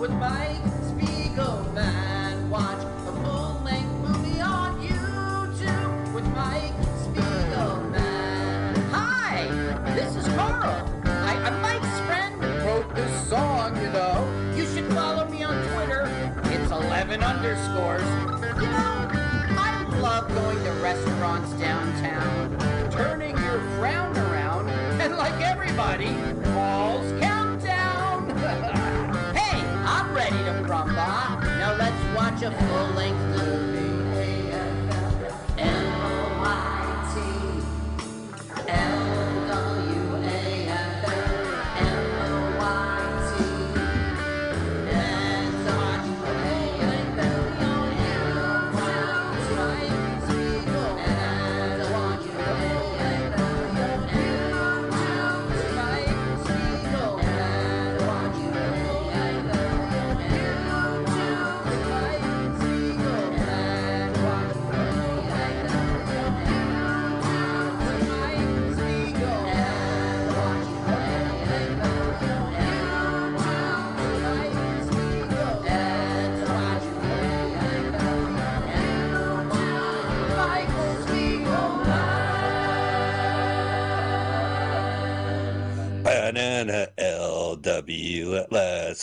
with Mike let's a full-length movie.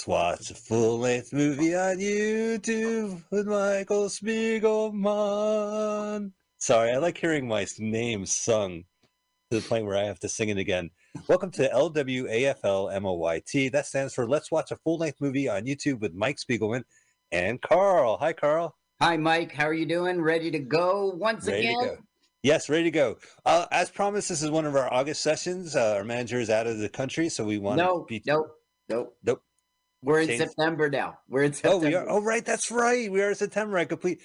Watch a full length movie on YouTube with Michael Spiegelman. Sorry, I like hearing my name sung to the point where I have to sing it again. Welcome to LWAFLMOYT. That stands for Let's Watch a Full Length Movie on YouTube with Mike Spiegelman and Carl. Hi, Carl. Hi, Mike. How are you doing? Ready to go once Ready to again? go. Yes, ready to go. Uh, as promised, this is one of our August sessions. Uh, our manager is out of the country, so we want No, to be. nope, nope. Nope. We're in Change- September now. We're in Oh, September. we are. Oh, right. That's right. We are in September. I complete.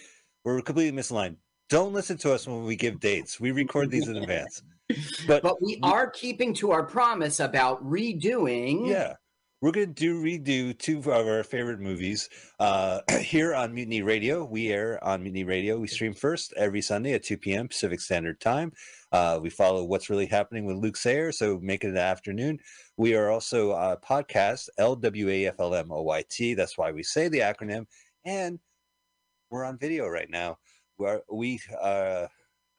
We're completely misaligned. Don't listen to us when we give dates. We record these in advance. But, But we are keeping to our promise about redoing. yeah, we're gonna do redo two of our favorite movies uh, here on Mutiny Radio. We air on Mutiny Radio. We stream first every Sunday at two p.m. Pacific Standard Time. Uh, we follow what's really happening with Luke Sayer, so make it an afternoon. We are also a podcast LWAFLMOYT. That's why we say the acronym, and we're on video right now. Where we uh,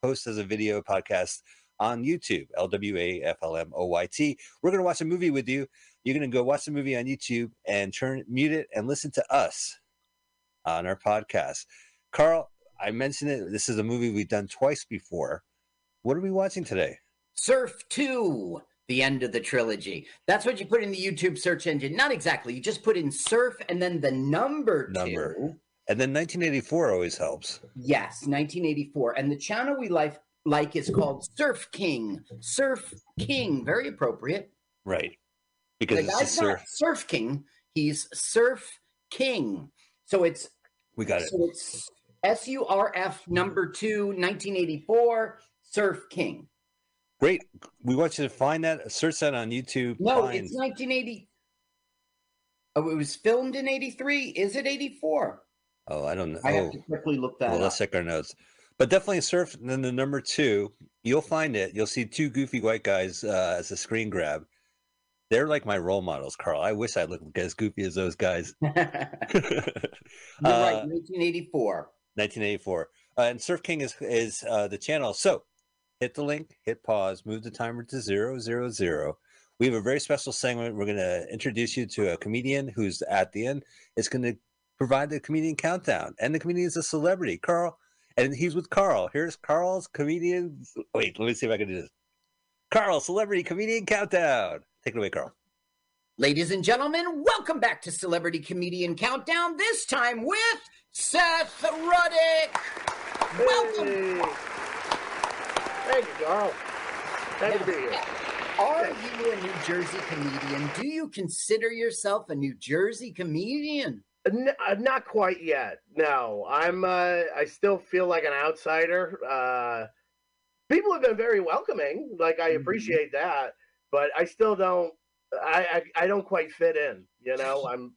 post as a video podcast on YouTube, LWAFLMOYT. We're going to watch a movie with you. You're going to go watch the movie on YouTube and turn mute it and listen to us on our podcast. Carl, I mentioned it. This is a movie we've done twice before. What are we watching today? Surf 2, the end of the trilogy. That's what you put in the YouTube search engine. Not exactly. You just put in surf and then the number, Number. two. And then 1984 always helps. Yes, 1984. And the channel we like, like is called Surf King. Surf King. Very appropriate. Right. Because the guy's not surf. Surf King. He's Surf King. So it's We got it. So it's S U R F number two, 1984, Surf King. Great. We want you to find that, search that on YouTube. No, find- it's 1980. Oh, it was filmed in 83. Is it 84? Oh, I don't know. I have Oh. to quickly look that Well, up. let's check our notes. But definitely surf. And then the number two, you'll find it. You'll see two goofy white guys uh, as a screen grab. They're like my role models, Carl. I wish I looked as goofy as those guys. You're right, Uh, 1984. 1984. Uh, and Surf King is is uh, the channel. So hit the link, hit pause, move the timer to zero zero zero. We have a very special segment. We're going to introduce you to a comedian who's at the end. It's going to provide the comedian countdown, and the comedian is a celebrity, Carl, and he's with Carl. Here's Carl's comedian. Wait, let me see if I can do this. Carl, celebrity comedian countdown. Take it away, Carl. Ladies and gentlemen, welcome back to Celebrity Comedian Countdown, this time with Seth Ruddick. Welcome. Hey. Thank you, Carl. Happy to be here. Are you a New Jersey comedian? Do you consider yourself a New Jersey comedian? N- uh, not quite yet. No, I'm. Uh, I still feel like an outsider. Uh, people have been very welcoming. Like I Mhm. appreciate that, but I still don't. I, I I don't quite fit in. You know, I'm.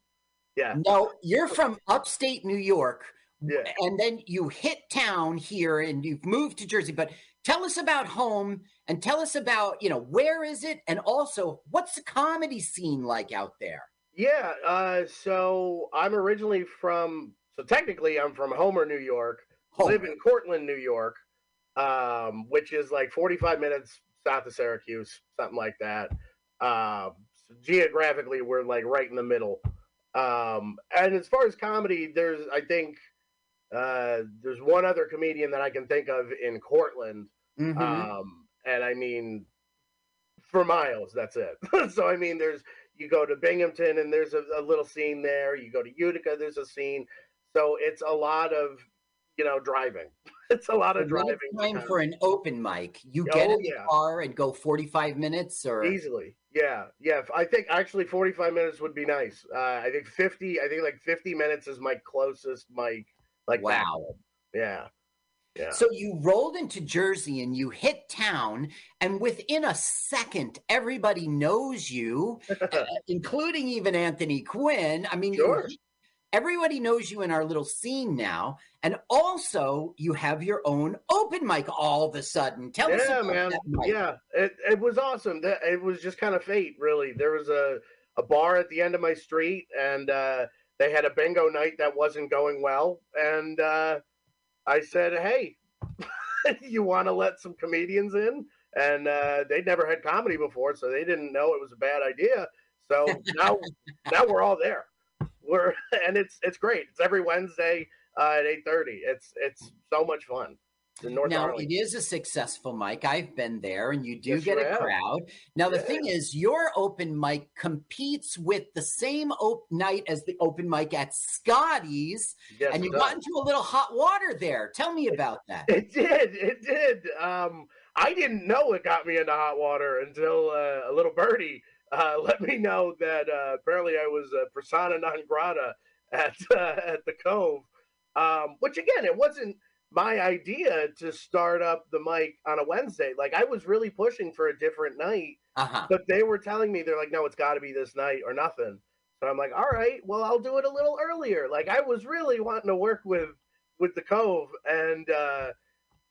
Yeah. No, you're from upstate New York, Yeah. and then you hit town here and you've moved to Jersey. But tell us about home and tell us about, you know, where is it? And also, what's the comedy scene like out there? Yeah, uh, so I'm originally from, so technically I'm from Homer, New York. Homer. Live in Cortland, New York, um, which is like 45 minutes south of Syracuse, something like that. Um, so geographically, we're like right in the middle. Um, and as far as comedy, there's, I think, uh, there's one other comedian that I can think of in Cortland. Mhm. Um, and I mean, for miles, that's it. so I mean, there's you go to Binghamton and there's a, a little scene there. You go to Utica, there's a scene. So it's a lot of you know driving. It's a lot of driving. time for an open mic. You Oh, get in the yeah. car and go 45 minutes or easily. Yeah, yeah. I think actually 45 minutes would be nice. Uh, I think 50. I think like 50 minutes is my closest mic. Like Wow. maximum. Yeah. Yeah. So you rolled into Jersey and you hit town, and within a second, everybody knows you, uh, including even Anthony Quinn. I mean, you- Sure. Everybody knows you in our little scene now, and also you have your own open mic all of a sudden. Tell us yeah, about man. that mic. Yeah, it, it was awesome. That it was just kind of fate, really. There was a a bar at the end of my street, and uh, they had a bingo night that wasn't going well, and uh, I said, "Hey, you want to let some comedians in?" And uh, they'd never had comedy before, so they didn't know it was a bad idea. So now, now we're all there. We're and it's it's great. It's every Wednesday uh, at eight thirty. It's it's so much fun. North Now Arlington. it is a successful mic. I've been there, and you do Yes, get a crowd. Now the Yeah. thing is, your open mic competes with the same op- night as the open mic at Scotty's, Yes, and you does. got into a little hot water there. Tell me about that. It did. It did. Um, I didn't know it got me into hot water until uh, a little birdie uh, let me know that uh, apparently I was a persona non grata at uh, at the Cove. Um, which again, it wasn't my idea to start up the mic on a Wednesday. Like I was really pushing for a different night, Uh huh. but they were telling me they're like, no, it's got to be this night or nothing. So I'm like, all right, well, I'll do it a little earlier. Like I was really wanting to work with with the Cove, and uh,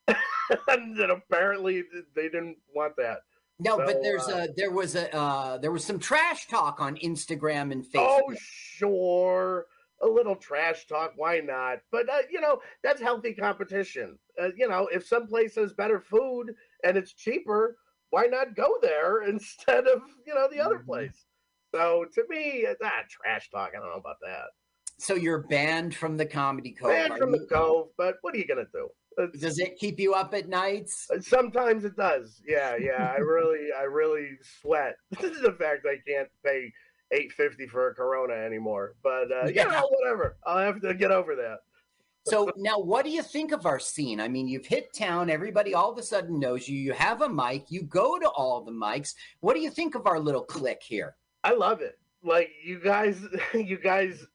and apparently they didn't want that. No, but there's uh, a there was a uh, there was some trash talk on Instagram and Facebook. Oh, sure, a little trash talk, why not? But uh, you know, that's healthy competition. Uh, you know, if some place has better food and it's cheaper, why not go there instead of you know the other Mhm. place? So to me, uh, ah, trash talk. I don't know about that. So you're banned from the comedy cove. Are from the Cove, but what are you gonna do? Does it keep you up at nights? Sometimes it does. Yeah, yeah. I really, I really sweat the fact I can't pay eight fifty for a Corona anymore. But uh, Yeah. you know, whatever. I'll have to get over that. So now, what do you think of our scene? I mean, you've hit town. Everybody all of a sudden knows you. You have a mic. You go to all the mics. What do you think of our little clique here? I love it. Like you guys, you guys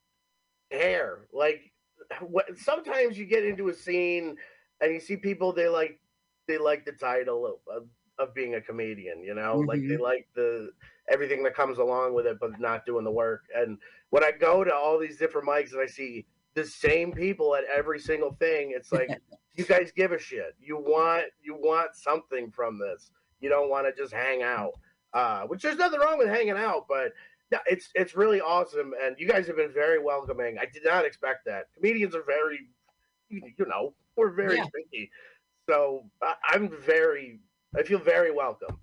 care. Like what, sometimes you get into a scene and you see people they like they like the title of, of, being a comedian. You know, like they like the everything that comes along with it, but not doing the work. And when I go to all these different mics and I see the same people at every single thing, it's like you guys give a shit. You want you want something from this. You don't want to just hang out. Uh, which there's nothing wrong with hanging out, but it's it's really awesome, and you guys have been very welcoming. I did not expect that. Comedians are very, you know, we're very Yeah. tricky. So I, I'm very, I feel very welcome,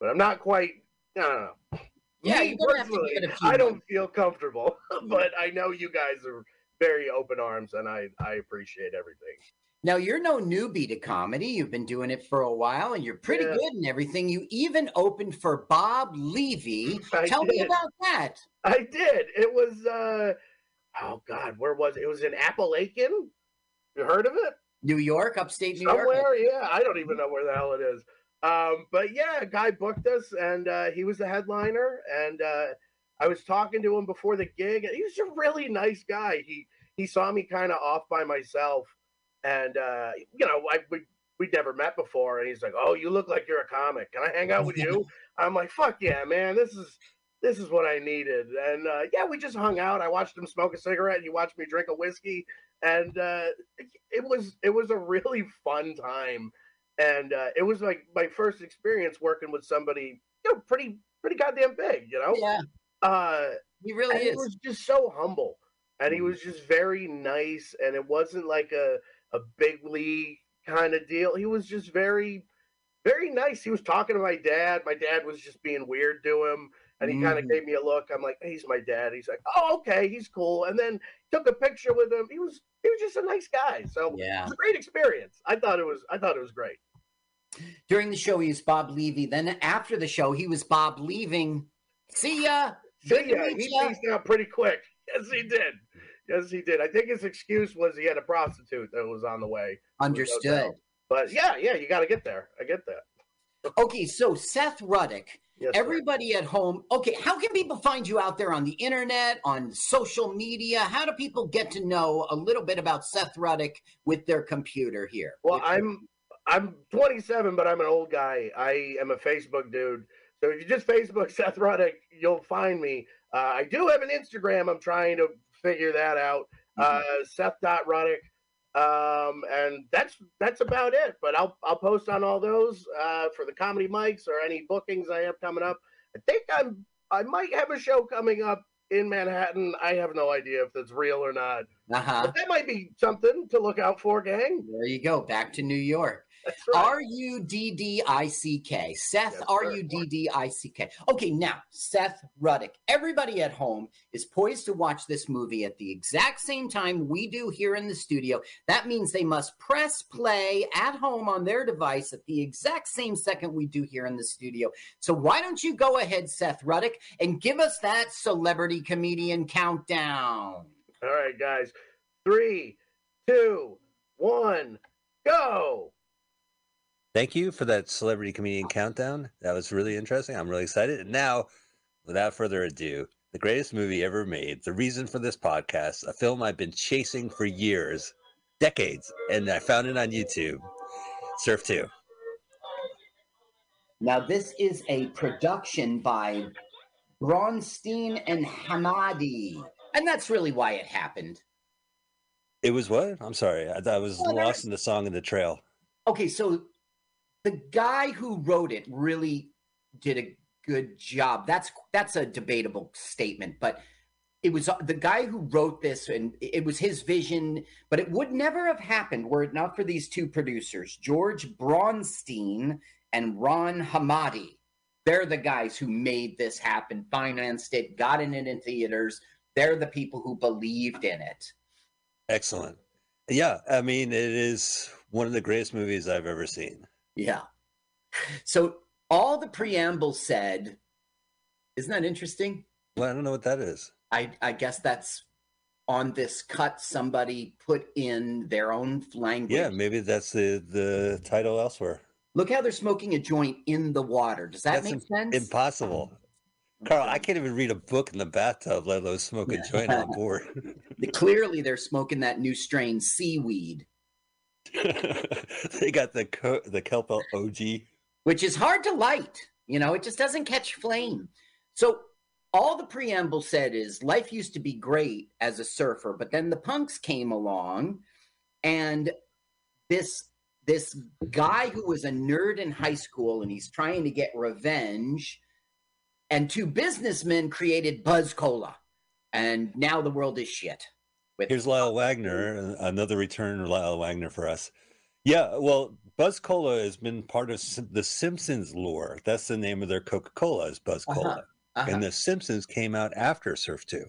but I'm not quite. I don't know. Yeah, Me you're gonna have to personally, give it a few I don't months. feel comfortable, but I know you guys are very open arms, and I I appreciate everything. Now you're no newbie to comedy. You've been doing it for a while, and you're pretty Yeah. good and everything. You even opened for Bob Levy. I Tell me about that. I did. It was uh oh god, where was it? It was in Appalachian. You heard of it? New York, upstate New York. Somewhere? Yeah, I don't even know where the hell it is. Um, but yeah, a guy booked us and uh he was the headliner and uh I was talking to him before the gig and he was a really nice guy. He he saw me kind of off by myself and uh you know, I we we'd never met before and he's like, "Oh, you look like you're a comic. Can I hang out with you?" I'm like, "Fuck yeah, man. This is this is what I needed." And uh yeah, we just hung out. I watched him smoke a cigarette, he watched me drink a whiskey and uh it was it was a really fun time and uh, it was like my first experience working with somebody you know pretty pretty goddamn big you know Yeah. uh he really and he was just so humble, and he was just very nice, and it wasn't like a a big league kind of deal. He was just very, very nice. He was talking to my dad. My dad was just being weird to him, and he kind of gave me a look. I'm like, he's my dad. He's like, oh, okay, he's cool. And then took a picture with him. He was he was just a nice guy. So it Yeah. was a great experience. I thought it was I thought it was great. During the show, he was Bob Levy. Then after the show, he was Bob leaving. See ya. Good See to ya, meet he ya. out pretty quick. Yes, he did. Yes, he did. I think his excuse was he had a prostitute that was on the way. Understood. But yeah, yeah, you got to get there. I get that. Okay, so Seth Ruddick, Yes, sir. everybody at home. Okay, how can people find you out there on the internet, on social media? How do people get to know a little bit about Seth Ruddick with their computer here? Well, I'm I'm 27, but I'm an old guy. I am a Facebook dude. So if you just Facebook Seth Ruddick, you'll find me. Uh, I do have an Instagram. I'm trying to figure that out. Uh, Seth.Ruddick. Um, and that's that's about it. But I'll I'll post on all those uh, for the comedy mics or any bookings I have coming up. I think I'm I might have a show coming up in Manhattan. I have no idea if that's real or not. uh-huh. But that might be something to look out for, gang. There you go. Back to New York. R U D D I C K. Seth R. U D D I C K. Okay, now, Seth Ruddick. Everybody at home is poised to watch this movie at the exact same time we do here in the studio. That means they must press play at home on their device at the exact same second we do here in the studio. So, why don't you go ahead, Seth Ruddick, and give us that celebrity comedian countdown? All right, guys. Three, two, one, go. Thank you for that celebrity comedian countdown. That was really interesting. I'm really excited. And now, without further ado, the greatest movie ever made, the reason for this podcast, a film I've been chasing for years, decades, and I found it on YouTube. Surf 2. Now, this is a production by Braunstein and Hamady. And that's really why it happened. It was what? I'm sorry. I, I was no, lost in the song in the trail. Okay, so the guy who wrote it really did a good job. That's that's a debatable statement, but it was the guy who wrote this and it was his vision, but it would never have happened were it not for these two producers, George Braunstein and Ron Hamady. They're the guys who made this happen, financed it, got it in theaters. They're the people who believed in it. Excellent. Yeah, I mean, it is one of the greatest movies I've ever seen. Yeah. So all the preamble said, isn't that interesting? Well, I don't know what that is. I, I guess that's on this cut somebody put in their own language. Yeah, maybe that's the the title elsewhere. Look how they're smoking a joint in the water. Does that That's make sense? Impossible. Carl, I can't even read a book in the bathtub, let alone smoke a joint on board. Clearly, they're smoking that new strain seaweed, they got the co- the kelp OG. which is hard to light. You know, it just doesn't catch flame. So all the preamble said is life used to be great as a surfer, but then the punks came along and this this guy who was a nerd in high school and he's trying to get revenge and two businessmen created Buzz Cola. And now the world is shit. With Here's Lyle Waggoner, another return Lyle Waggoner for us. Yeah, well, Buzz Cola has been part of the Simpsons lore. That's the name of their Coca Cola is Buzz Uh-huh, Cola, uh-huh. and the Simpsons came out after Surf Two.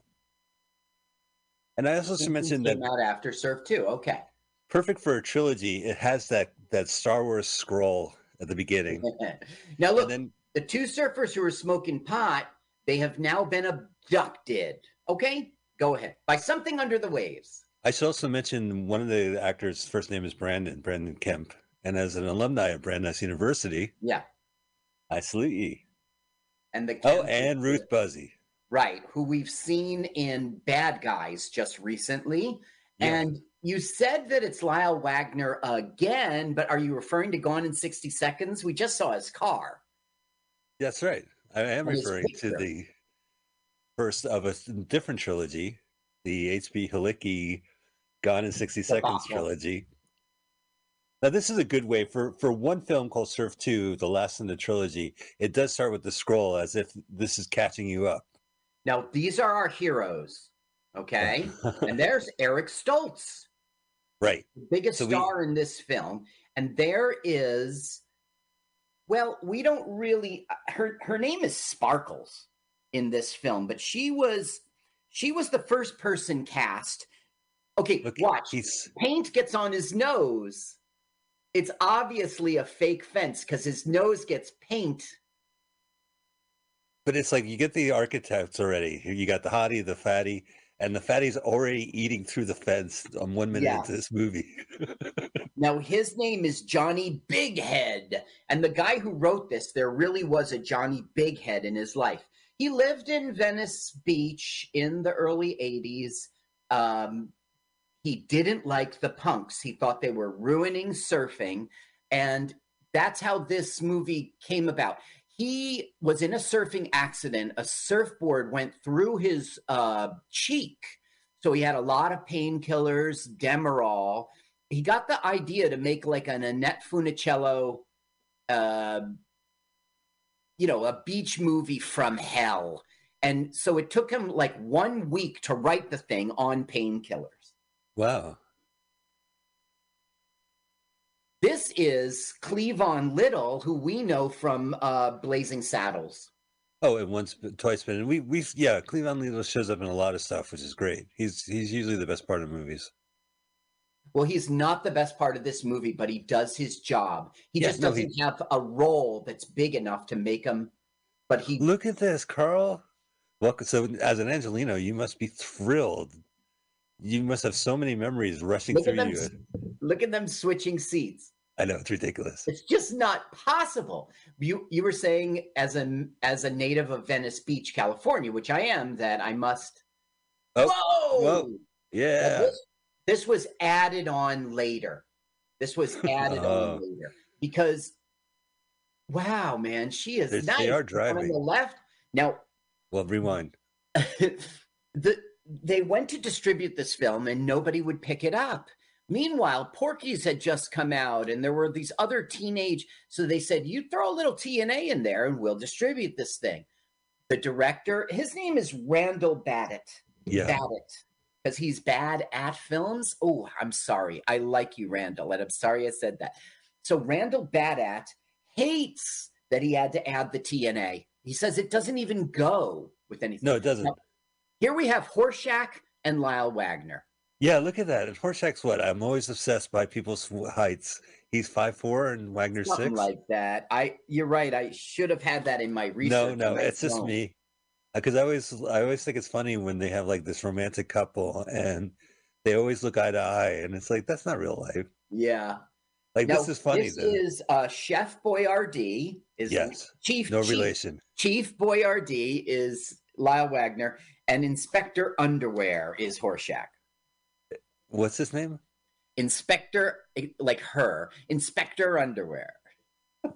And I also should mention that came out after Surf 2. Okay. perfect for a trilogy. It has that that Star Wars scroll at the beginning, now look, then the two surfers who were smoking pot, they have now been abducted. Okay, go ahead. By something under the waves. I should also mention one of the actors' first name is Brandis, Brandis Kemp. And as an alumni of Brandeis University, Yeah. I salute ye. And the Oh, and Ruth Buzzi. right, who we've seen in Bad Guys just recently. Yeah. And you said that it's Lyle Waggoner again, but are you referring to Gone in 60 Seconds? We just saw his car. That's right. I am And referring to the first of a different trilogy, the H.B. Halicki Gone in 60 Seconds trilogy. Now, this is a good way for, for one film called Surf 2, the last in the trilogy. It does start with the scroll as if this is catching you up. Now, these are our heroes, okay? and there's Eric Stoltz, right. the biggest So we- star in this film. And there is, well, we don't really. Her her name is Sparkles in this film, but she was she was the first person cast. Okay, Look, watch. he's Paint gets on his nose. It's obviously a fake fence because his nose gets paint. but it's like you get the architects already. You got the hottie, the fatty, and the fatty's already eating through the fence on one minute Yeah. into this movie. Now, his name is Johnny Bighead. And the guy who wrote this, there really was a Johnny Bighead in his life. He lived in Venice Beach in the early 80s. Um, he didn't like the punks, he thought they were ruining surfing. And that's how this movie came about. He was in a surfing accident. A surfboard went through his uh, cheek. So he had a lot of painkillers, Demerol he got the idea to make like an Annette Funicello, uh, you know, a beach movie from hell. And so it took him like one week to write the thing on painkillers. wow. This is Cleavon Little, who we know from uh, Blazing Saddles. Oh, and once, twice been. And we, we, yeah, Cleavon Little shows up in a lot of stuff, which is great. He's, he's usually the best part of movies. Well, he's not the best part of this movie, but he does his job. He Yeah, just no, doesn't he- have a role that's big enough to make him. But he Look at this, Carl. Welcome. So, as an Angelino, you must be thrilled. You must have so many memories rushing look through them. you. Look at them switching seats. I know it's ridiculous. It's just not possible. You you were saying as a as a native of Venice Beach, California, which I am, that I must. Oh, whoa! whoa. Yeah. This was added on later. This was added Oh. on later because, wow, man, she is nice. they are On driving. the left now, Well, rewind. the they went to distribute this film and nobody would pick it up. Meanwhile, Porky's had just come out and there were these other teenage so they said you throw a little TNA in there and we'll distribute this thing. The director, his name is Randall Badat. Yeah. Badat. Because he's bad at films. Oh, I'm sorry. I like you, Randall, and I'm sorry I said that. So Randall bad at hates that he had to add the TNA. He says it doesn't even go with anything. No, it doesn't. No. Here we have Horshack and Lyle Waggoner. Yeah, look at that. And Horshack's what? I'm always obsessed by people's heights. He's five four and Waggoner's Something six. like that. I you're right. I should have had that in my research. no, no, it's just me. Because I always, I always think it's funny when they have like this romantic couple and they always look eye to eye, and it's like that's not real life. Yeah. Like Now, this is funny. This though. is uh, Chef Boyardee. Is yes, Chief no Chief- relation. Chief Boyardee is Lyle Waggoner, and Inspector Underwear is Horshack. What's his name? Inspector, like her, Inspector Underwear.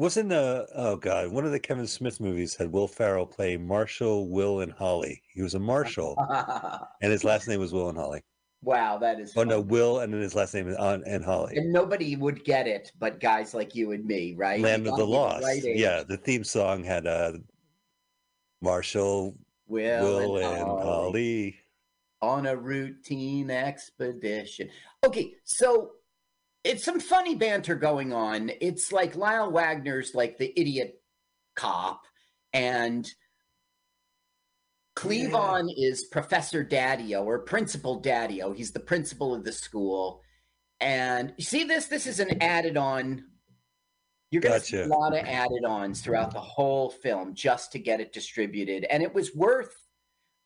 Wasn't uh oh god, one of the Kevin Smith movies had Will Ferrell play Marshall, Will, and Holly. He was a marshal, and his last name was Will and Holly. wow, that is. Oh no. Will, and then his last name is on and Holly. And nobody would get it, but guys like you and me, right? Land of the Lost. yeah, the theme song had uh Marshall, Will, Will, and, and Holly. Holly. on a routine expedition. Okay, so it's some funny banter going on. It's like Lyle Waggoner's like the idiot cop, and Cleavon is Professor Daddio or Principal Daddio. He's the principal of the school. And you see this? This is an added on. You're going to see a lot of added ons throughout the whole film just to get it distributed. And it was worth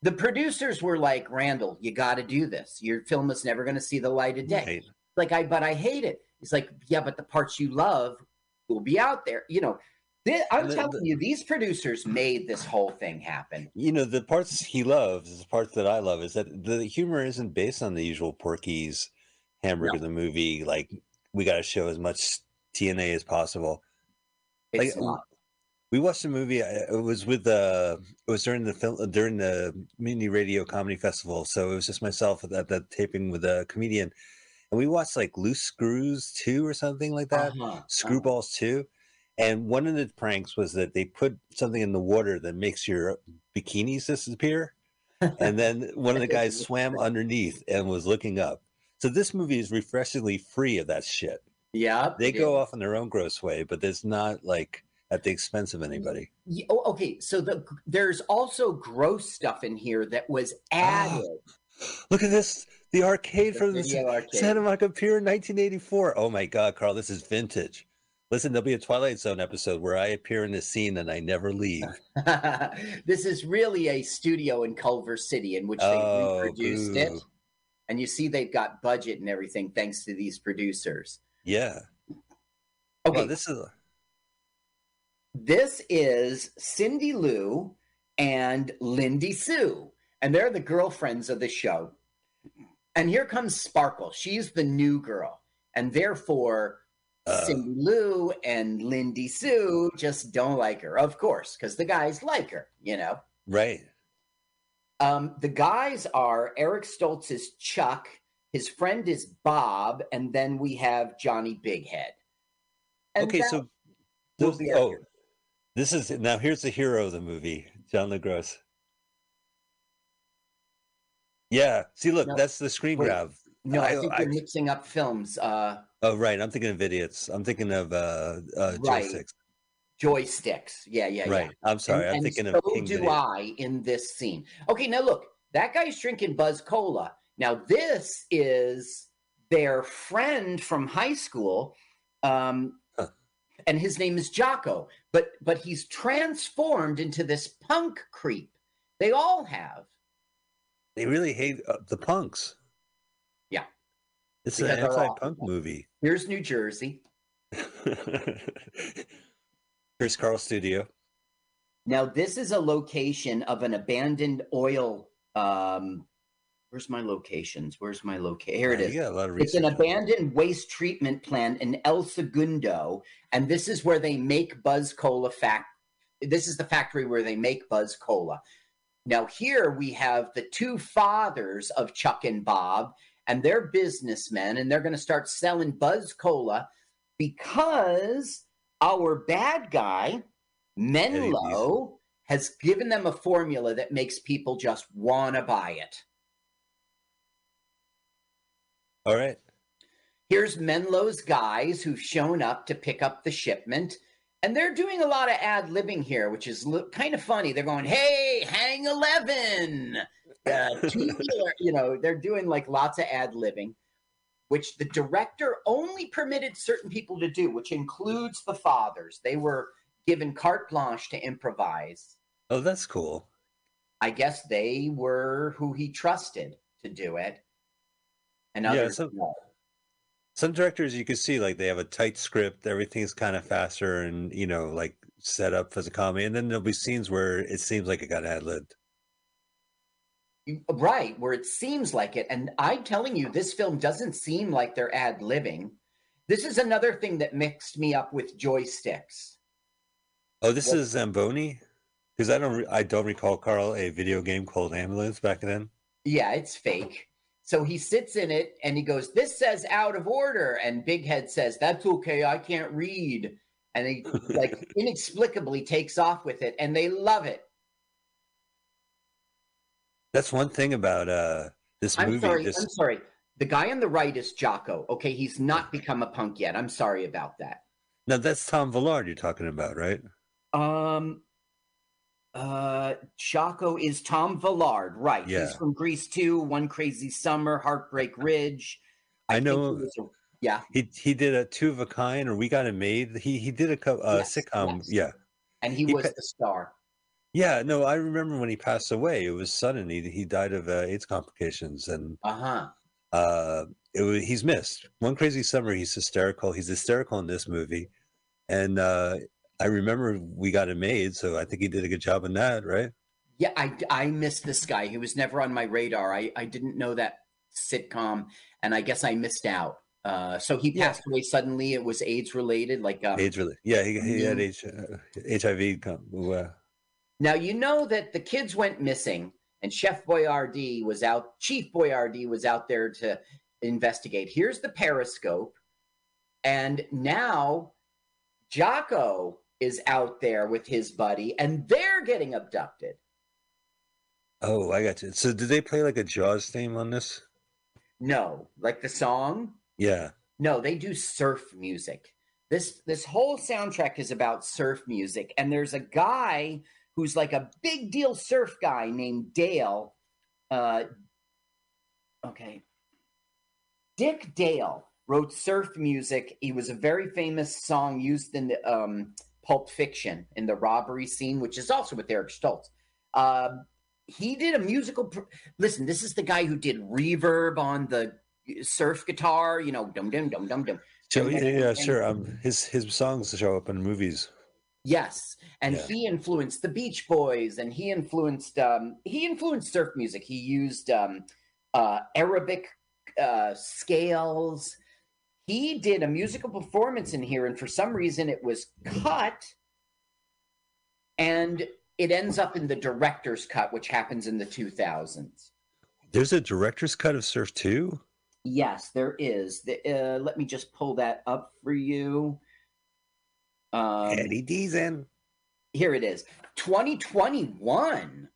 the producers were like, Randall, you got to do this. Your film is never going to see the light of day. Right. Like, I, but I hate it. He's like, yeah, but the parts you love will be out there. You know, thi- I'm The- telling the- you, these producers made this whole thing happen. You know, the parts he loves, the parts that I love, is that the humor isn't based on the usual Porky's hamburger the movie. Like we got to show as much TNA as possible. It's Like, not. We watched a movie. uh, It was with uh It was during the film during the Mutiny Radio comedy festival. So it was just myself at that, that taping with a comedian, and we watched like Loose Screws two or something like that. Uh-huh, uh-huh. Screwballs two, And one of the pranks was that they put something in the water that makes your bikinis disappear. and then one of the guys swam underneath and was looking up. So this movie is refreshingly free of that shit. Yeah, They go off in their own gross way, but it's not like at the expense of anybody. Yeah, oh, okay, so the there's also gross stuff in here that was Ah, added. Look at this. The arcade The from the arcade. Santa Monica Pier in 1984. Oh my God, Carl, this is vintage. Listen, there'll be a Twilight Zone episode where I appear in the scene and I never leave. this is really a studio in Culver City in which they Oh, reproduced it. And you see they've got budget and everything thanks to these producers. Yeah. Okay, Well, this is this is Cindy Lou and Lindy Sue, and they're the girlfriends of the show. And here comes Sparkle. She's the new girl, and therefore Uh. Cindy Lou and Lindy Sue just don't like her, of course, because the guys like her, you know. right. Um, the guys are Eric Stoltz is Chuck, his friend is Bob, and then we have Johnny Bighead. And okay, so those, oh, this is now here's the hero of the movie, John LaGrosse. Yeah, see, look, No, that's the screen wait. grab. no, I, I- think I- you're mixing up films. Uh, Oh, right. I'm thinking of idiots. I'm thinking of uh, uh, Right. joysticks. joysticks. Yeah, yeah, Right. yeah. I'm sorry. And- I'm and thinking so of King do Video. I in this scene. Okay, now look, that guy's drinking Buzz Cola. Now this is their friend from high school, um, Huh. and his name is Jocko. But but he's transformed into this punk creep. They all have. They really hate uh, the punks. Yeah. It's Because an all- anti-punk movie. Here's New Jersey. Here's Carl Studio. Now this is a location of an abandoned oil. Um, where's my locations? Where's my location? Here it is. Wow, is. You got a lot of It's an abandoned waste treatment plant in El Segundo, and this is where they make Buzz Cola fact. This is the factory where they make Buzz Cola. Now here we have the two fathers of Chuck and Bob, and they're businessmen, and they're going to start selling Buzz Cola because our bad guy Menlo has given them a formula that makes people just want to buy it. All right. Here's Menlo's guys who've shown up to pick up the shipment. And they're doing a lot of ad libbing here, which is li- kind of funny. They're going, "Hey, hang eleven, uh, you know. They're doing like lots of ad libbing, which the director only permitted certain people to do, which includes the fathers. They were given carte blanche to improvise. Oh, that's cool. I guess they were who he trusted to do it, and Yeah, others so- no. Some directors you can see like they have a tight script, everything's kind of faster and you know like set up as a comedy, and then there'll be scenes where it seems like it got ad libbed. Right, where it seems like it. And I'm telling you, this film doesn't seem like they're ad libbing. This is another thing that mixed me up with joysticks. Oh, this What- is Zamboni, because I don't re- I don't recall Carl a video game called Ambulance back then. Yeah, it's fake. So he sits in it and he goes, This says out of order. And Big Head says, That's okay, I can't read. And he like inexplicably takes off with it, and they love it. That's one thing about uh this I'm movie. sorry, this I'm sorry. The guy on the right is Jocko. Okay, he's not become a punk yet. I'm sorry about that. now that's Tom Villard you're talking about, right? Um, uh, Jocko is Tom Villard, right? Yeah. He's from Grease 2, One Crazy Summer, Heartbreak Ridge. I he know- was a- yeah, He he did a two of a kind, or we got it made. He he did a co- uh, Yes, sitcom. yes. Yeah, and he, He was pa- the star. yeah. No, I remember when he passed away. It was sudden. He he died of uh, AIDS complications, and Uh huh. uh, it was, he's missed. One crazy summer. He's hysterical. He's hysterical in this movie, and uh, I remember we got it made. So I think he did a good job in that, right? Yeah, I, I missed this guy. He was never on my radar. I, I didn't know that sitcom, and I guess I missed out. Uh, so he Yeah. passed away suddenly. It was AIDS related. Like, um, AIDS really. Yeah, he, he had Mhm. H, uh, HIV. com- Uh, Now you know that the kids went missing, and Chef Boyardee was out. Chief Boyardee was out there to investigate. Here's the periscope, and now Jocko is out there with his buddy, and they're getting abducted. Oh, I got you. So did they play like a Jaws theme on this? No, like the song. Yeah. No, they do surf music. This this whole soundtrack is about surf music, and there's a guy who's like a big deal surf guy named Dale. Uh, okay, Dick Dale wrote surf music. He was a very famous song used in the um, Pulp Fiction in the robbery scene, which is also with Eric Stoltz. Um, he did a musical. Pr- Listen, this is the guy who did reverb on the surf guitar. You know, dum dum dum dum dum. So, yeah, yeah, sure. Um, his his songs show up in movies. Yes, and Yeah. he influenced the Beach Boys, and he influenced um, he influenced surf music. He used um, uh, Arabic uh, scales. He did a musical performance in here, and for some reason, it was cut, and it ends up in the director's cut, which happens in the two thousands. There's a director's cut of Surf 2? Yes, there is. The, uh, let me just pull that up for you. Um, Eddie Deezen. here it is 2021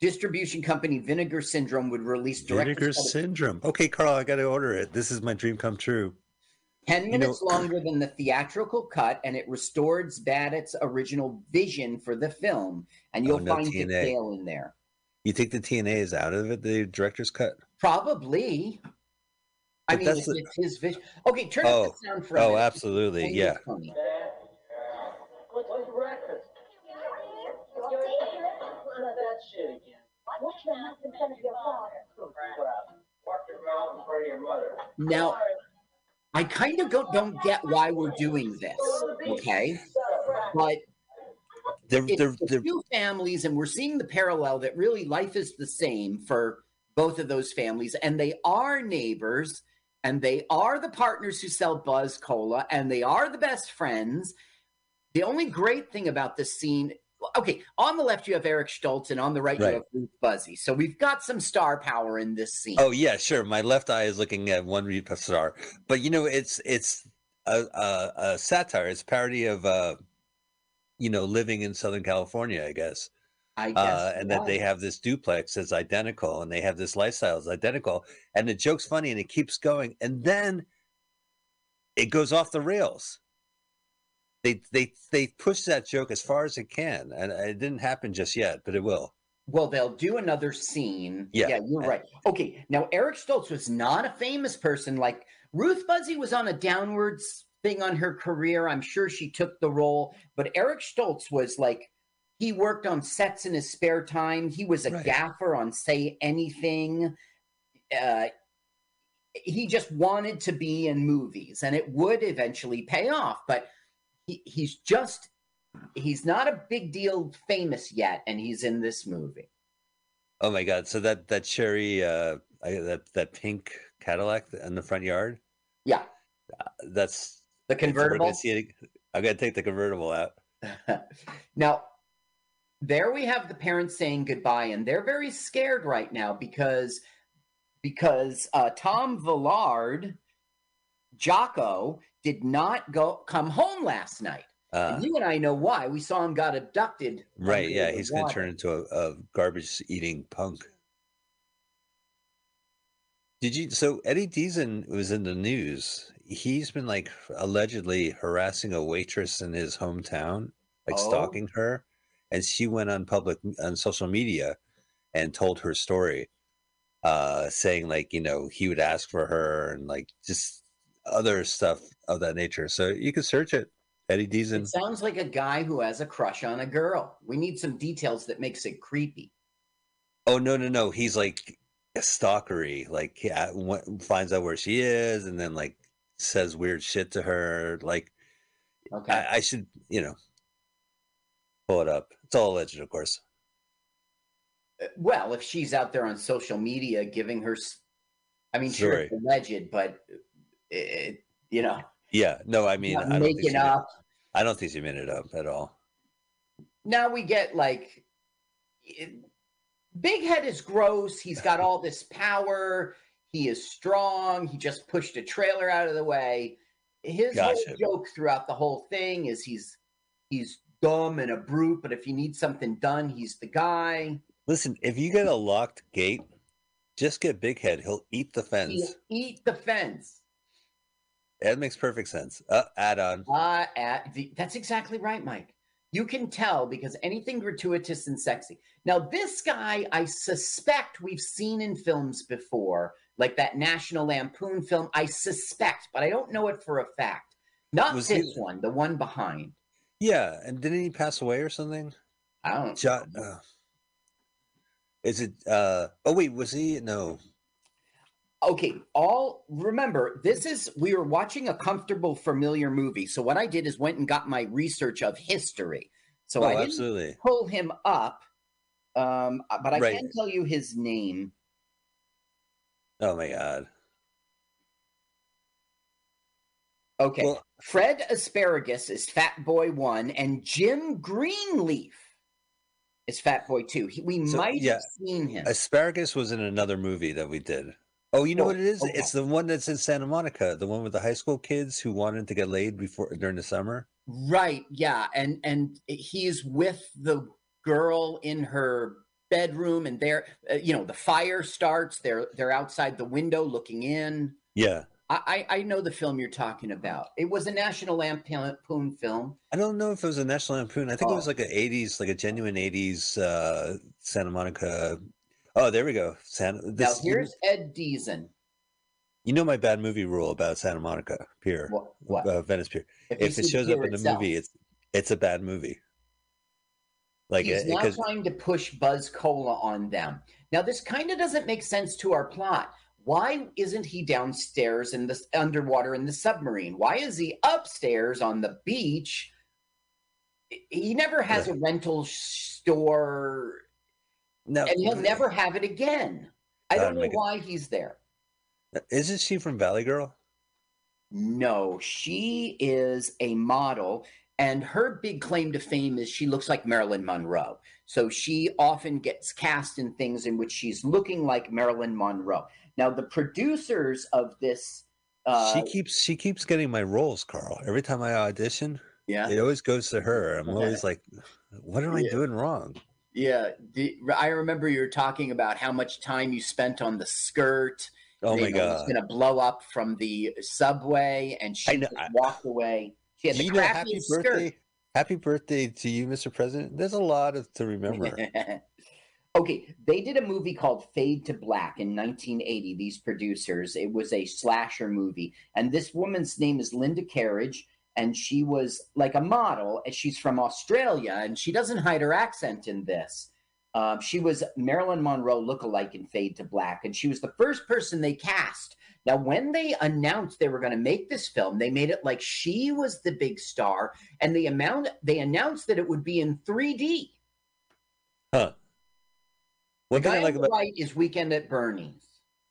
distribution company vinegar syndrome would release Vinegar director's cut of Syndrome. Okay, Carl, I got to order it. This is my dream come true. 10 You know- minutes longer than the theatrical cut and it restores Badat's original vision for the film and Oh, you'll no find Dick TNA. Dale in there You think the TNA is out of it, the director's cut? probably I mean that's it's, the- it's his vision okay turn up Oh, the sound for a Oh, minute. absolutely. Only Yeah. Tony. What's for breakfast? that shit again. Watch the mouth in front of your father. Watch your mouth in front of your mother. now I kind of go, don't get why we're doing this okay but They're, they're, the they're, two families, and we're seeing the parallel that really life is the same for both of those families, and they are neighbors, and they are the partners who sell Buzz Cola, and they are the best friends. The only great thing about this scene, okay, on the left you have Eric Stoltz, and on the right, Right. you have Ruth Buzzi. So we've got some star power in this scene. oh, yeah, sure. My left eye is looking at one read star. But, you know, it's it's a, a, a satire. It's a parody of, uh, you know, living in Southern California, I guess. I guess, uh, and that they have this duplex that's identical and they have this lifestyle that's identical and the joke's funny and it keeps going and then it goes off the rails they they they push that joke as far as it can and it didn't happen just yet but it will Well, they'll do another scene. Yeah. you're right. Okay, now Eric Stoltz was not a famous person. Like Ruth Buzzi was on a downwards thing on her career. I'm sure she took the role, but Eric Stoltz was like he worked on sets in his spare time. He was a Right. gaffer on Say Anything. Uh, he just wanted to be in movies, and it would eventually pay off. But he, he's just he's not a big deal famous yet, and he's in this movie. oh my god so that that cherry uh I, that that pink cadillac in the front yard Yeah, that's the convertible. i'm gonna take the convertible out now, there we have the parents saying goodbye, and they're very scared right now because because uh, Tom Villard, Jocko, did not go come home last night. uh, and you and I know why. We saw him got abducted. right yeah he's gonna turn into a, a garbage eating punk Did you? So Eddie Deezen was in the news. He's been like allegedly harassing a waitress in his hometown, like Oh. stalking her, and she went on public on social media and told her story, uh, saying like you know he would ask for her and like just other stuff of that nature. So you can search it, Eddie Deezen. It sounds like a guy who has a crush on a girl. We need some details that makes it creepy. Oh no no no! He's like a stalkery. Like he uh, finds out where she is, and then like says weird shit to her. Like Okay. I, I should, you know, pull it up. It's all alleged, of course. Uh, well, if she's out there on social media giving her, I mean, sure, alleged, but it, you know, Yeah. No, I mean, I don't think making up. I don't think she made it up at all. Now we get like, it- Big Head is gross. He's got all this power. He is strong. He just pushed a trailer out of the way. his Gotcha. whole joke throughout the whole thing is he's he's dumb and a brute, but if you need something done, he's the guy. Listen, if you get a locked gate, just get Big Head. He'll eat the fence. He'll eat the fence. That makes perfect sense. Uh, add on. Uh, at the, that's exactly right, Mike. You can tell because anything gratuitous and sexy. Now, this guy, I suspect we've seen in films before, like that National Lampoon film. I suspect, but I don't know it for a fact. Not Was he- this one, the one behind. Yeah, and didn't he pass away or something? I don't. John. Uh, is it? uh Oh wait, was he? No. Okay all remember this is we were watching a comfortable familiar movie so what i did is went and got my research of history so oh, i didn't absolutely. pull him up um but i Right. can tell you his name Oh my god. okay Well- fred asparagus is fat boy one and jim greenleaf is fat boy two He- we So, might yeah, have seen him Asparagus was in another movie that we did. Oh, you know Oh, what it is? okay. It's the one that's in Santa Monica, the one with the high school kids who wanted to get laid before during the summer. Right, yeah, and and he's with the girl in her bedroom, and they're uh, you know the fire starts. They're they're outside the window looking in. Yeah. I I know the film you're talking about. It was a National Lampoon film. I don't know if it was a National Lampoon. I think it was Oh. like an '80s, like a genuine '80s uh, Santa Monica. Oh, there we go. Santa. Now here's Ed Deezen. you know my bad movie rule about Santa Monica Pier, What? what? Uh, Venice Pier. you If it shows Pier up in the itself, movie, it's it's a bad movie. Like he's it, now trying to push Buzz Cola on them. Now this kind of doesn't make sense to our plot. Why isn't he downstairs in the underwater in the submarine? Why is he upstairs on the beach? He never has a rental store, no, and he'll never have it again. I don't know make it- why he's there. Isn't she from Valley Girl? No, she is a model, and her big claim to fame is she looks like Marilyn Monroe. So she often gets cast in things in which she's looking like Marilyn Monroe. Now, the producers of this, uh, she keeps she keeps getting my roles, Carl. Every time I audition, yeah, it always goes to her. I'm always like, what am I Yeah. doing wrong? Yeah. The, I remember you were talking about how much time you spent on the skirt. Oh you my god, It's going to blow up from the subway, and she I know, just I- walked away. She had the know happy skirt. birthday? Happy birthday to you, Mr. President. There's a lot of, to remember. okay, they did a movie called Fade to Black in 1980. These producers, it was a slasher movie, and this woman's name is Linda Kerridge, and she was like a model, and she's from Australia, and she doesn't hide her accent in this. Um, she was Marilyn Monroe lookalike in Fade to Black, and she was the first person they cast. Now, when they announced they were going to make this film, they made it like she was the big star, and the amount they announced that it would be in 3D. Huh? What the guy I like about is Weekend at Bernie's.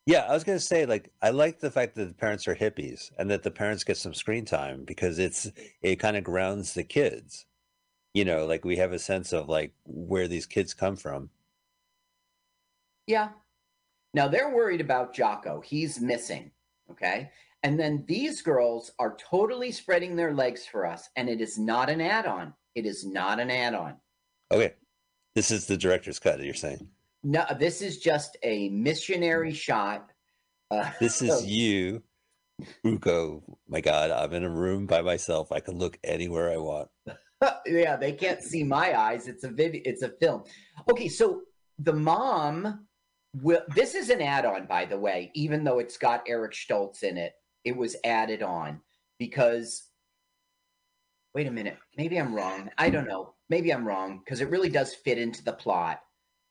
Yeah, I was gonna say like I like the fact that the parents are hippies and that the parents get some screen time because it's it kind of grounds the kids. You know, like we have a sense of like where these kids come from. Yeah. Now they're worried about Jocko. He's missing. Okay. And then these girls are totally spreading their legs for us. And it is not an add on. It is not an add on. Okay, this is the director's cut. You're saying No, this is just a missionary shot. Uh, this is you go. My God, I'm in a room by myself. I can look anywhere I want. yeah, they can't see my eyes. It's a video. It's a film. Okay, so the mom will. This is an add-on, by the way. Even though it's got Eric Stoltz in it, it was added on because. Wait a minute. Maybe I'm wrong. I don't know. Maybe I'm wrong because it really does fit into the plot.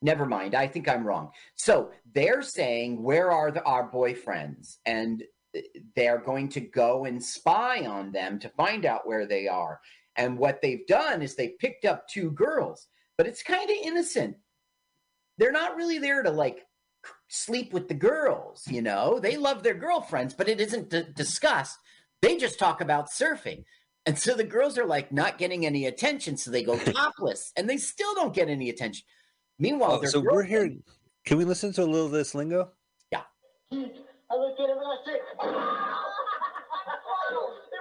Never mind. I think I'm wrong. So they're saying, "Where are the, our boyfriends?" And uh, they're going to go and spy on them to find out where they are. And what they've done is they picked up two girls, but it's kind of innocent. They're not really there to like sleep with the girls, you know? They love their girlfriends, but it isn't d- discussed. They just talk about surfing. And so the girls are like not getting any attention, so they go topless and they still don't get any attention. Meanwhile, Oh, so we're girlfriend- here. Can we listen to a little of this lingo? Yeah. I looked at him and I said, it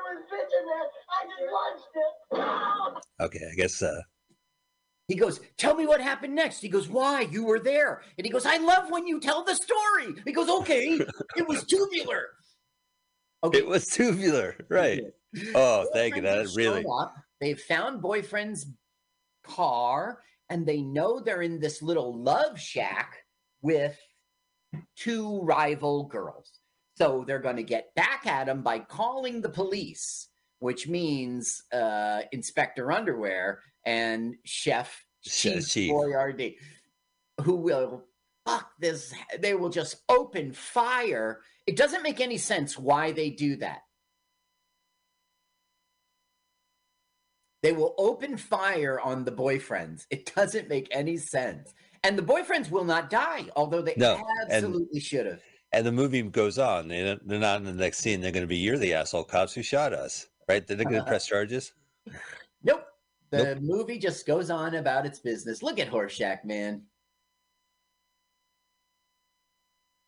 was that. I just watched it. Okay, I guess uh, He goes, Tell me what happened next. He goes, Why? You were there. And he goes, I love when you tell the story. He goes, Okay, it was tubular. Okay. it was tubular, right? Oh, thank you. Boyfriends That really. up. They've found boyfriend's car and they know they're in this little love shack with two rival girls. So they're going to get back at him by calling the police, which means uh, Inspector Underwear and Chef Chief Chief. Boyardee, who will fuck this. They will just open fire. It doesn't make any sense why they do that. They will open fire on the boyfriends. It doesn't make any sense. And the boyfriends will not die, although they No, absolutely should have. And the movie goes on. They, they're not in the next scene. They're going to be you're the asshole cops who shot us, right? They're not going to press charges. Nope. The movie just goes on about its business. Look at Horshack, man.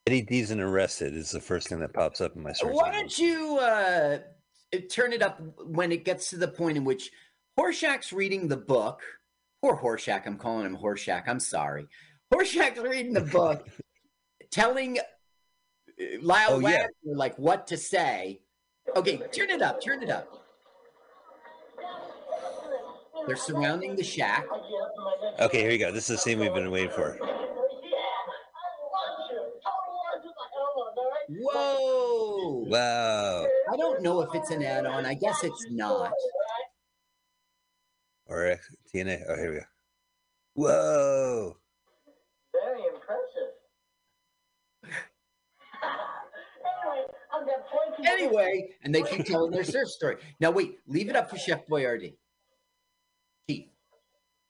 Eddie Deezen arrested is the first thing that pops up in my search. Why don't you uh, turn it up when it gets to the point in which Horshack's reading the book? Poor Horshack. I'm calling him Horshack. I'm sorry. Horshack's reading the book, telling uh, Lyle Oh, yeah. Like what to say. Okay, turn it up. Turn it up. They're surrounding the shack. Okay, here you go. This is the scene we've been waiting for. Whoa! Wow. I don't know if it's an add-on. I guess it's not. Or uh, TNA. Oh, here we go. Whoa. Very impressive. anyway, I'm gonna point. Anyway, and they keep telling their search story. Now wait, leave it up for Chef Boyardee. Keith.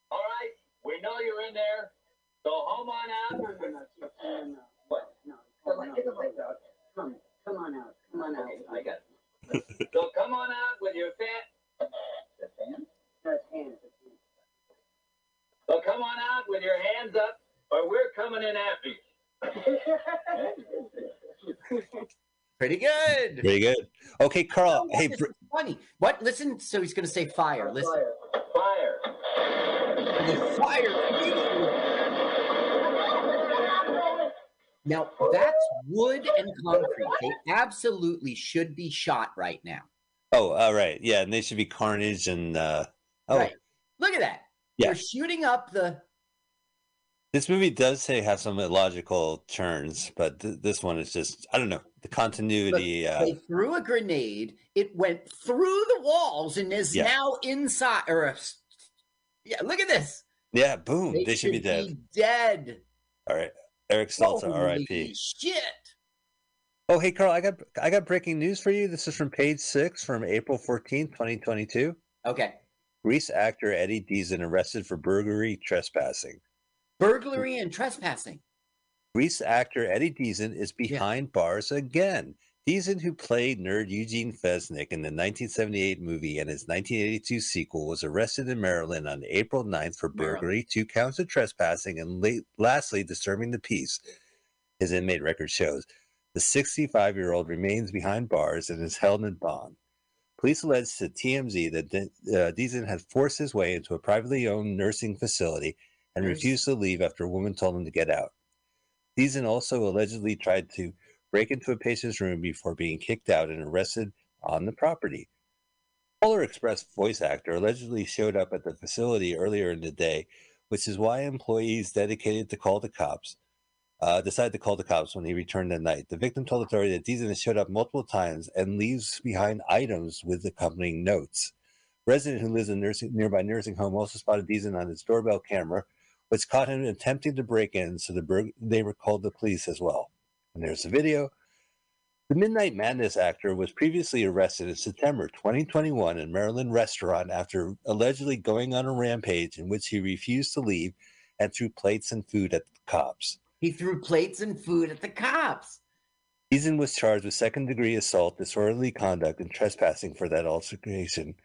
All right, we know you're in there. So home on out. No, no, no, no, no, no. What? No, come on, out. Come, come on out. Come on out. I got it. So come on out with your fan. The fan? No, it's hands. It's So come on out with your hands up, or we're coming in after you. Pretty good. Pretty good. Okay, Carl. Oh, Hey, br- funny. What? Listen. So he's going to say fire. Listen. Fire. And he fired immediately. Now that's wood and concrete. They absolutely should be shot right now. oh, all right. Yeah, and they should be Carnage and. uh Oh, Right. Look at that. Yeah. They're shooting up the. this movie does say have some illogical turns, but th- this one is just I don't know the continuity. Uh, They threw a grenade. It went through the walls and is Yeah. now inside. Or a, yeah, look at this. yeah, boom. They, should be dead. dead. All right, Eric Stoltz, Holy R.I.P. Shit. Oh, hey, Carl, I got I got breaking news for you. This is from page six from April fourteenth, twenty twenty two. Okay. Grease actor Eddie Deezen arrested for burglary trespassing. Burglary and trespassing. Grease actor Eddie Deezen is behind bars again. Deezen, who played nerd Eugene Felsnic in the 1978 movie and his 1982 sequel, was arrested in Maryland on April 9th for Maryland. burglary, two counts of trespassing, and late, lastly, disturbing the peace. His inmate record shows. The 65 year old remains behind bars and is held in bond. Police alleged to TMZ that De- uh, Deezen had forced his way into a privately owned nursing facility and refused to leave after a woman told him to get out. Deezen also allegedly tried to break into a patient's room before being kicked out and arrested on the property. Polar Express voice actor allegedly showed up at the facility earlier in the day, which is why employees dedicated to call the cops uh, decided to call the cops when he returned at night. The victim told authorities that Deezen has showed up multiple times and leaves behind items with accompanying notes. Resident who lives in nursing, nearby nursing home also spotted Deezen on his doorbell camera, which caught him attempting to break in, so the bur- they called the police as well. And there's the video. The Midnight Madness actor was previously arrested in September 2021 in Maryland restaurant after allegedly going on a rampage in which he refused to leave and threw plates and food at the cops. He threw plates and food at the cops. Deezen was charged with second degree assault, disorderly conduct, and trespassing for that altercation.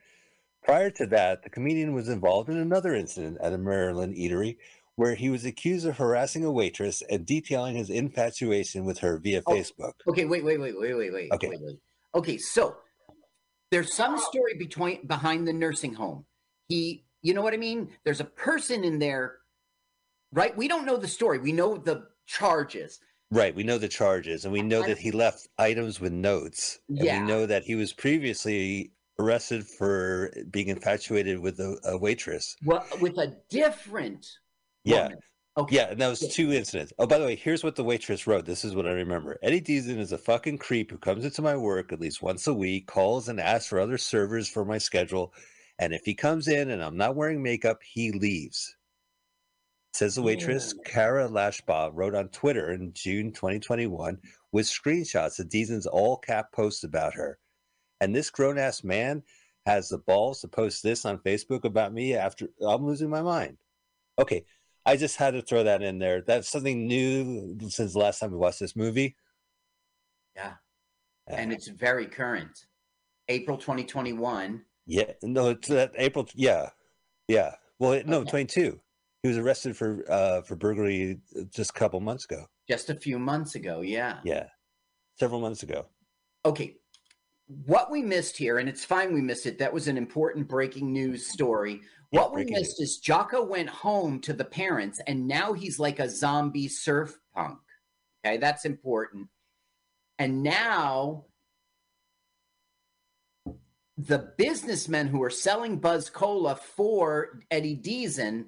Prior to that, the comedian was involved in another incident at a Maryland eatery where he was accused of harassing a waitress and detailing his infatuation with her via Oh. Facebook. Okay, wait, wait, wait, wait, wait, wait. Okay. Wait, wait. Okay, so There's some story between behind the nursing home. He, you know what I mean? There's a person in there, right? We don't know the story. We know the charges. Right. We know the charges, and we know that he left items with notes. And Yeah. we know that he was previously arrested for being infatuated with a, a waitress. Well, with a different Yeah. woman. Okay. Yeah, and that was two incidents. Oh, by the way, here's what the waitress wrote. This is what I remember. Eddie Deezen is a fucking creep who comes into my work at least once a week, calls and asks for other servers for my schedule, and if he comes in and I'm not wearing makeup, he leaves. Says the waitress, Kara Lashbaugh wrote on Twitter in June 2021 with screenshots of Deezen's all cap post about her. And this grown ass man has the balls to post this on Facebook about me after I'm losing my mind. Okay, I just had to throw that in there. That's something new since the last time we watched this movie. Yeah. And it's very current. April 2021. Yeah, no, it's that April. Yeah, yeah. Well, it- no, Okay. twenty two. He was arrested for uh for burglary just a couple months ago. Just a few months ago. Yeah. Yeah, several months ago. Okay. What we missed here, and it's fine we missed it. That was an important breaking news story. Yeah, what we missed is Jocko went home to the parents, and now he's like a zombie surf punk. Okay, that's important. And now the businessmen who are selling Buzz Cola for Eddie Deezen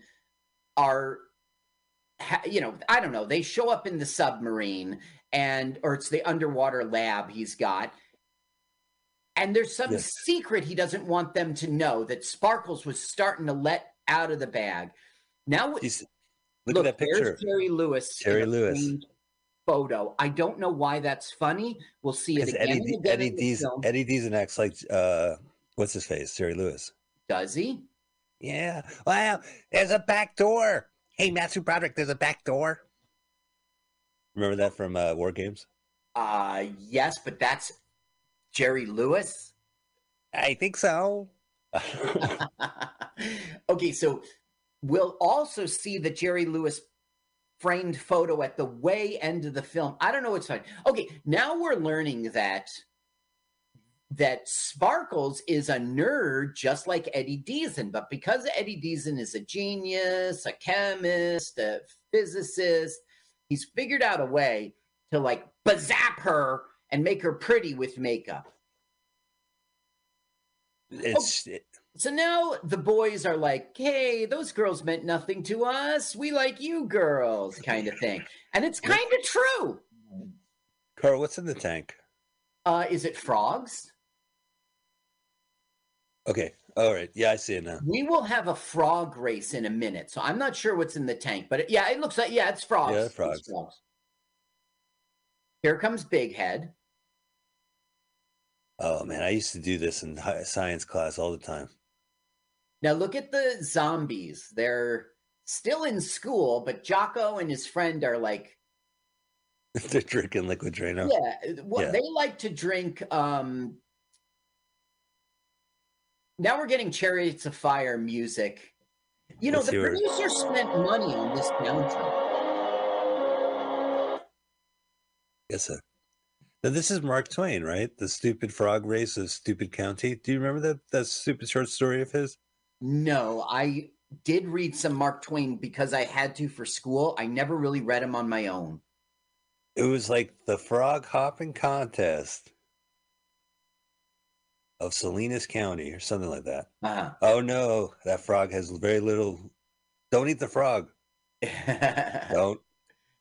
are, you know, I don't know. They show up in the submarine, and or it's the underwater lab he's got. And there's some Yes. secret he doesn't want them to know that Sparkles was starting to let out of the bag. Now, He's, look, look, at that picture. Jerry Lewis. a Lewis. Photo. I don't know why that's funny. We'll see it again. Eddie again Eddie in the Deezen film. Eddie Deezen acts like uh what's his face Jerry Lewis. Does he? Yeah. Wow. There's a back door. Hey, Matthew Broderick. There's a back door. Remember that from uh, War Games? Uh yes, but that's Jerry Lewis. I think so. okay, so we'll also see the Jerry Lewis framed photo at the way end of the film. I don't know what's fine. Okay, now we're learning that that Sparkles is a nerd just like Eddie Deezen, but because Eddie Deezen is a genius, a chemist, a physicist, he's figured out a way to like bazap her and make her pretty with makeup. it's it- So now the boys are like, hey, those girls meant nothing to us. We like you girls, kind of thing. And it's kind of true. Carl. What's in the tank? Uh, is it frogs? Okay. All right. Yeah, I see it now. We will have a frog race in a minute. So I'm not sure what's in the tank, but it, yeah, it looks like, yeah, it's frogs. Yeah, It's frogs. Here comes Big Head. Oh man, I used to do this in science class all the time. Now look at the zombies. They're still in school, but Jocko and his friend are like, They're drinking liquid Drano. Yeah, what Yeah. they like to drink. Um, now we're getting chariots of fire music. You know, Let's the producer spent money on this soundtrack. Yes, sir. Now this is Mark Twain, right? The stupid frog race of Stupid County. Do you remember that that stupid short story of his? No, I did read some Mark Twain because I had to for school. I never really read him on my own. It was like the frog hopping contest of Salinas County or something like that. Uh, Oh no, that frog has very little. Don't eat the frog. Don't.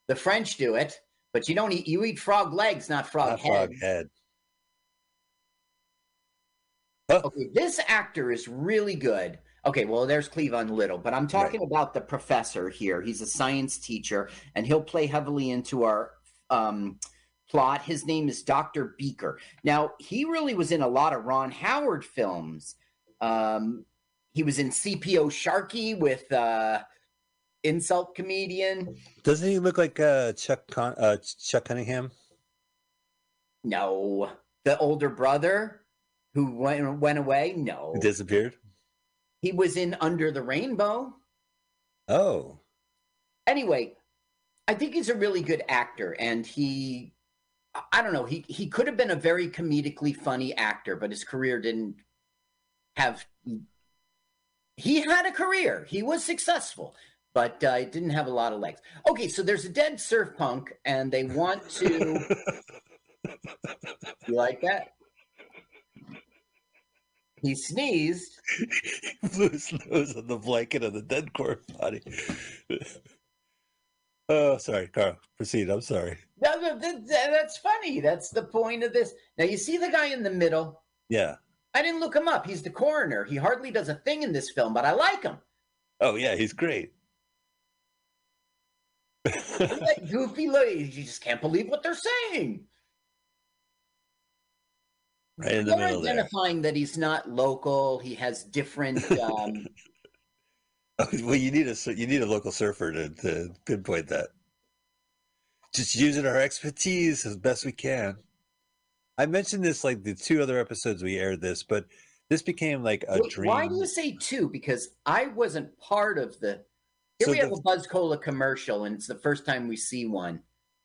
the French do it, but you don't eat. You eat frog legs, not frog Not head. frog head. Okay, this actor is really good. Okay, well, there's Cleavon Little, but I'm talking about the professor here. He's a science teacher, and he'll play heavily into our um, plot. His name is Dr. Beaker. Now, he really was in a lot of Ron Howard films. Um, he was in CPO Sharky with uh, Insult Comedian. Doesn't he look like uh, Chuck Con- uh, Chuck Cunningham? No. The older brother who went, went away? No. Who disappeared? He was in Under the Rainbow. Oh, anyway, I think he's a really good actor, and he I don't know. He he could have been a very comedically funny actor, but his career didn't have. He had a career. He was successful, but uh, it didn't have a lot of legs. Okay, so there's a dead surf punk, and they want to. you like that? He sneezed. He blew his nose on the blanket of the dead corpse body. oh, sorry, Carl. Proceed. I'm sorry. That- that- that's funny. That's the point of this. Now you see the guy in the middle. Yeah. I didn't look him up. He's the coroner. He hardly does a thing in this film, but I like him. Oh, yeah. He's great. That goofy look. You just can't believe what they're saying. right in the They're middle there. identifying that he's not local. He has different. Um, well, you need a you need a local surfer to, to pinpoint that. Just using our expertise as best we can. I mentioned this like the two other episodes we aired this, but this became like a Wait, dream. Why do you say two? Because I wasn't part of the. Here So we have a Buzz Cola commercial, and it's the first time we see one.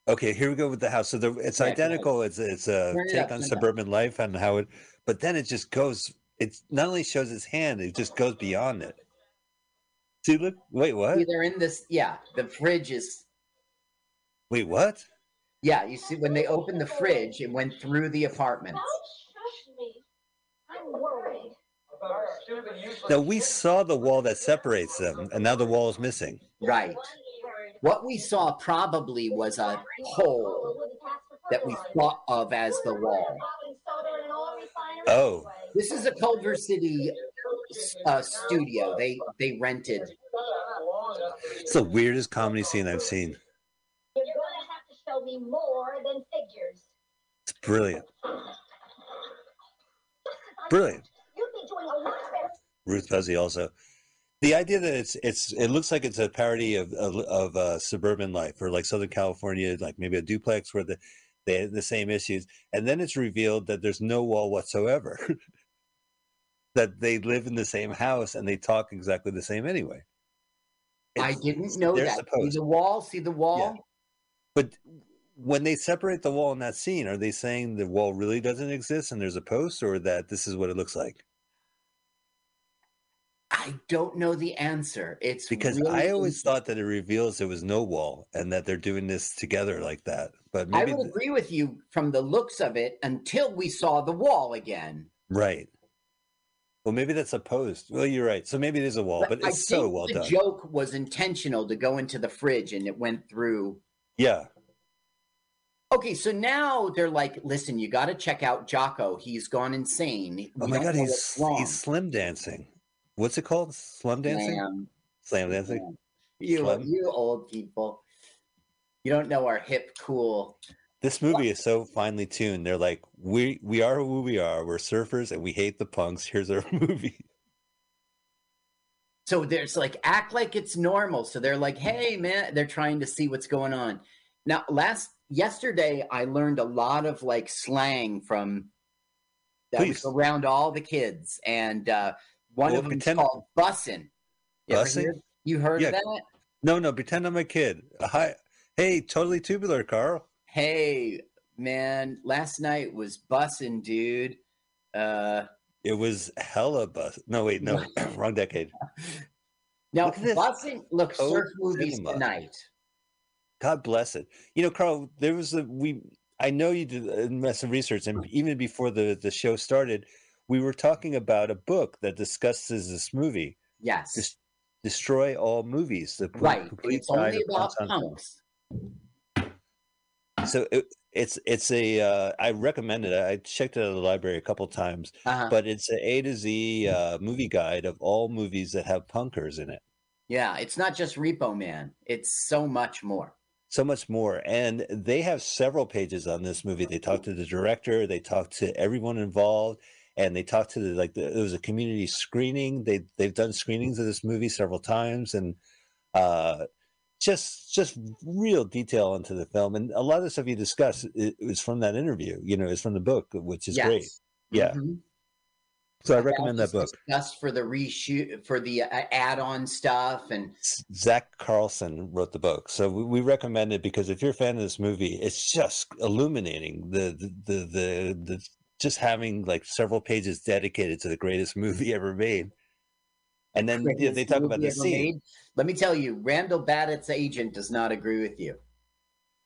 Okay, here we go with the house. So the, it's Yeah, identical. It's it's a Turn it take up, on it up. suburban life and how it, but then it just goes. It's not only shows his hand, it just goes beyond it. See, look. Wait, what? They're in this. Yeah, the fridge is. Wait, what? Yeah, you see when they opened the fridge, it went through the apartment. Don't shush me. I'm worried. Now we saw the wall that separates them, and now the wall is missing. Right. What we saw probably was a hole that we thought of as the wall. Oh. This is a Culver City uh, studio. They they rented. It's the weirdest comedy scene I've seen. You're gonna have to show me more than figures. It's brilliant, brilliant. You'd be doing a lot better. Ruth Buzzi also. The idea that it's it's it looks like it's a parody of of, of uh, suburban life or like Southern California, like maybe a duplex where the they have the same issues, and then it's revealed that there's no wall whatsoever. that they live in the same house and they talk exactly the same anyway. I didn't know they're that. See supposed- the wall? See the wall? But when they separate the wall in that scene, are they saying the wall really doesn't exist and there's a post, or that this is what it looks like? I don't know the answer. It's Because really I always thought that it reveals there was no wall and that they're doing this together like that. But I would th- agree with you from the looks of it until we saw the wall again. right. Well, maybe that's a post. Well, you're right. So maybe it is a wall, but I it's so think well the done. joke was intentional to go into the fridge and it went through. yeah. Okay, so now they're like, listen, you got to check out Jocko. He's gone insane. We Oh my god, he's he's slim dancing. What's it called? Slum dancing? Slam. Slam dancing. Slam. You, you old people. You don't know our hip, cool. This movie is so finely tuned. They're like, we we are who we are. We're surfers and we hate the punks. Here's our movie. So there's like act like it's normal. So they're like, hey man, they're trying to see what's going on. Now, last yesterday I learned a lot of like slang from that Please. was around all the kids, and uh, one Well, of them pretend- called bussin'. You Bussin'? hear- You heard Yeah. of that? No, no, pretend I'm a kid. Hi, hey, totally tubular, Carl. Hey man, last night was bussin', dude. Uh, It was hella bus. No, wait, no, wrong decade. now Look bussin'. Look, surf movies cinema. tonight. God bless it. You know, Carl, there was a we. I know you did mess of research, and even before the the show started, we were talking about a book that discusses this movie, Yes, Dis- "Destroy All Movies." The right. It's only about punks on film. punks. So it, it's it's a. Uh, I recommend it. I checked it at the library a couple times, Uh-huh. but it's a A to Z uh, movie guide of all movies that have punkers in it. Yeah, it's not just Repo Man. It's so much more. So much more and they have several pages on this movie they talk to the director they talk to everyone involved and they talk to the like the, there was a community screening they they've done screenings of this movie several times and uh just just real detail into the film and a lot of the stuff you discuss is from that interview you know is from the book which is great Yeah. Mhm. So I recommend that book. Just for the reshoot, for the uh, add-on stuff, and Zack Carlson wrote the book, so we, we recommend it because if you're a fan of this movie, it's just illuminating the the the the, the just having like several pages dedicated to the greatest movie ever made. And then greatest they talk about the scene. made. Let me tell you, Randall Badat's agent does not agree with you.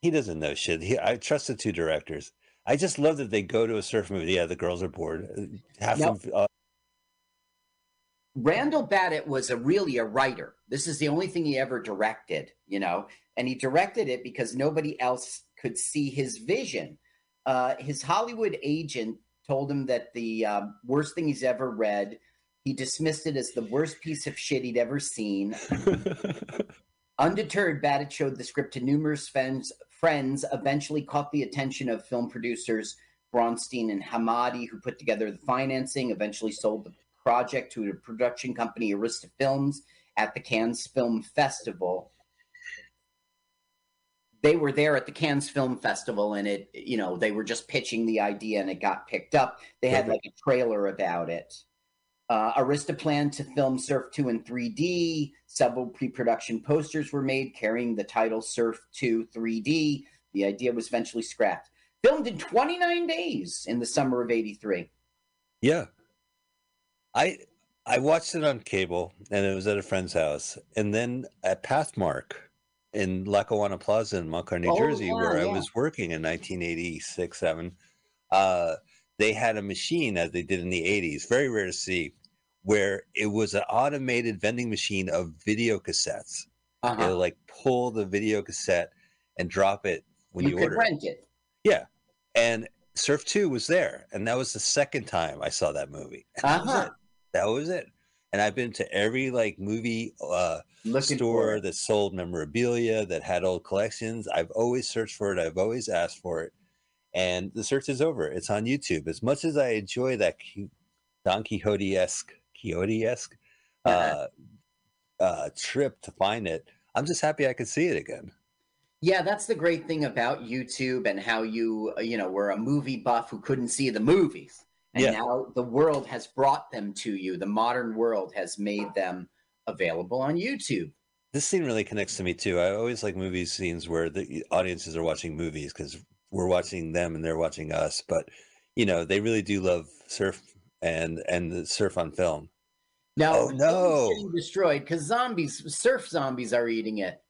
He doesn't know shit. He, I trust the two directors. I just love that they go to a surf movie. Yeah, the girls are bored. Uh, Half Now- of uh, Randall Badat was a really a writer. This is the only thing he ever directed, you know, and he directed it because nobody else could see his vision. Uh, his Hollywood agent told him that the um, worst thing he's ever read. He dismissed it as the worst piece of shit he'd ever seen. Undeterred, Badat showed the script to numerous friends, friends, eventually caught the attention of film producers Braunstein and Hamady, who put together the financing, eventually sold the project to a production company, Arista Films, at the Cannes Film Festival. They were there at the Cannes Film Festival, and it, you know, they were just pitching the idea, and it got picked up. They had like a trailer about it. Uh, Arista planned to film Surf 2 in 3D. Several pre production posters were made carrying the title Surf 2 3D. The idea was eventually scrapped. Filmed in 29 days in the summer of 83. yeah, I I watched it on cable, and it was at a friend's house, and then at Pathmark in Lackawanna Plaza in Montclair, New Oh, Jersey, yeah, where I was working in 1986, seven. Uh, they had a machine as they did in the 80s, very rare to see, where it was an automated vending machine of video cassettes. Uh-huh. It'll like pull the video cassette and drop it when you, you, could order. rent it. Yeah. And Surf 2 was there. And that was the second time I saw that movie. And that was Uh-huh. it. That was it. And I've been to every like movie uh, Looking store that sold memorabilia, that had old collections. I've always searched for it. I've always asked for it. And the search is over. It's on YouTube. As much as I enjoy that Don Quixote esque, Quixote esque uh, uh, trip to find it, I'm just happy I could see it again. Yeah, that's the great thing about YouTube and how you, uh, you know, were a movie buff who couldn't see the movies. And Yeah. now the world has brought them to you. The modern world has made them available on YouTube. this scene really connects to me too. I always like movie scenes where the audiences are watching movies because we're watching them and they're watching us. But you know, they really do love surf and and the surf on film. Now, Oh, no. destroyed because zombies, surf zombies, are eating it.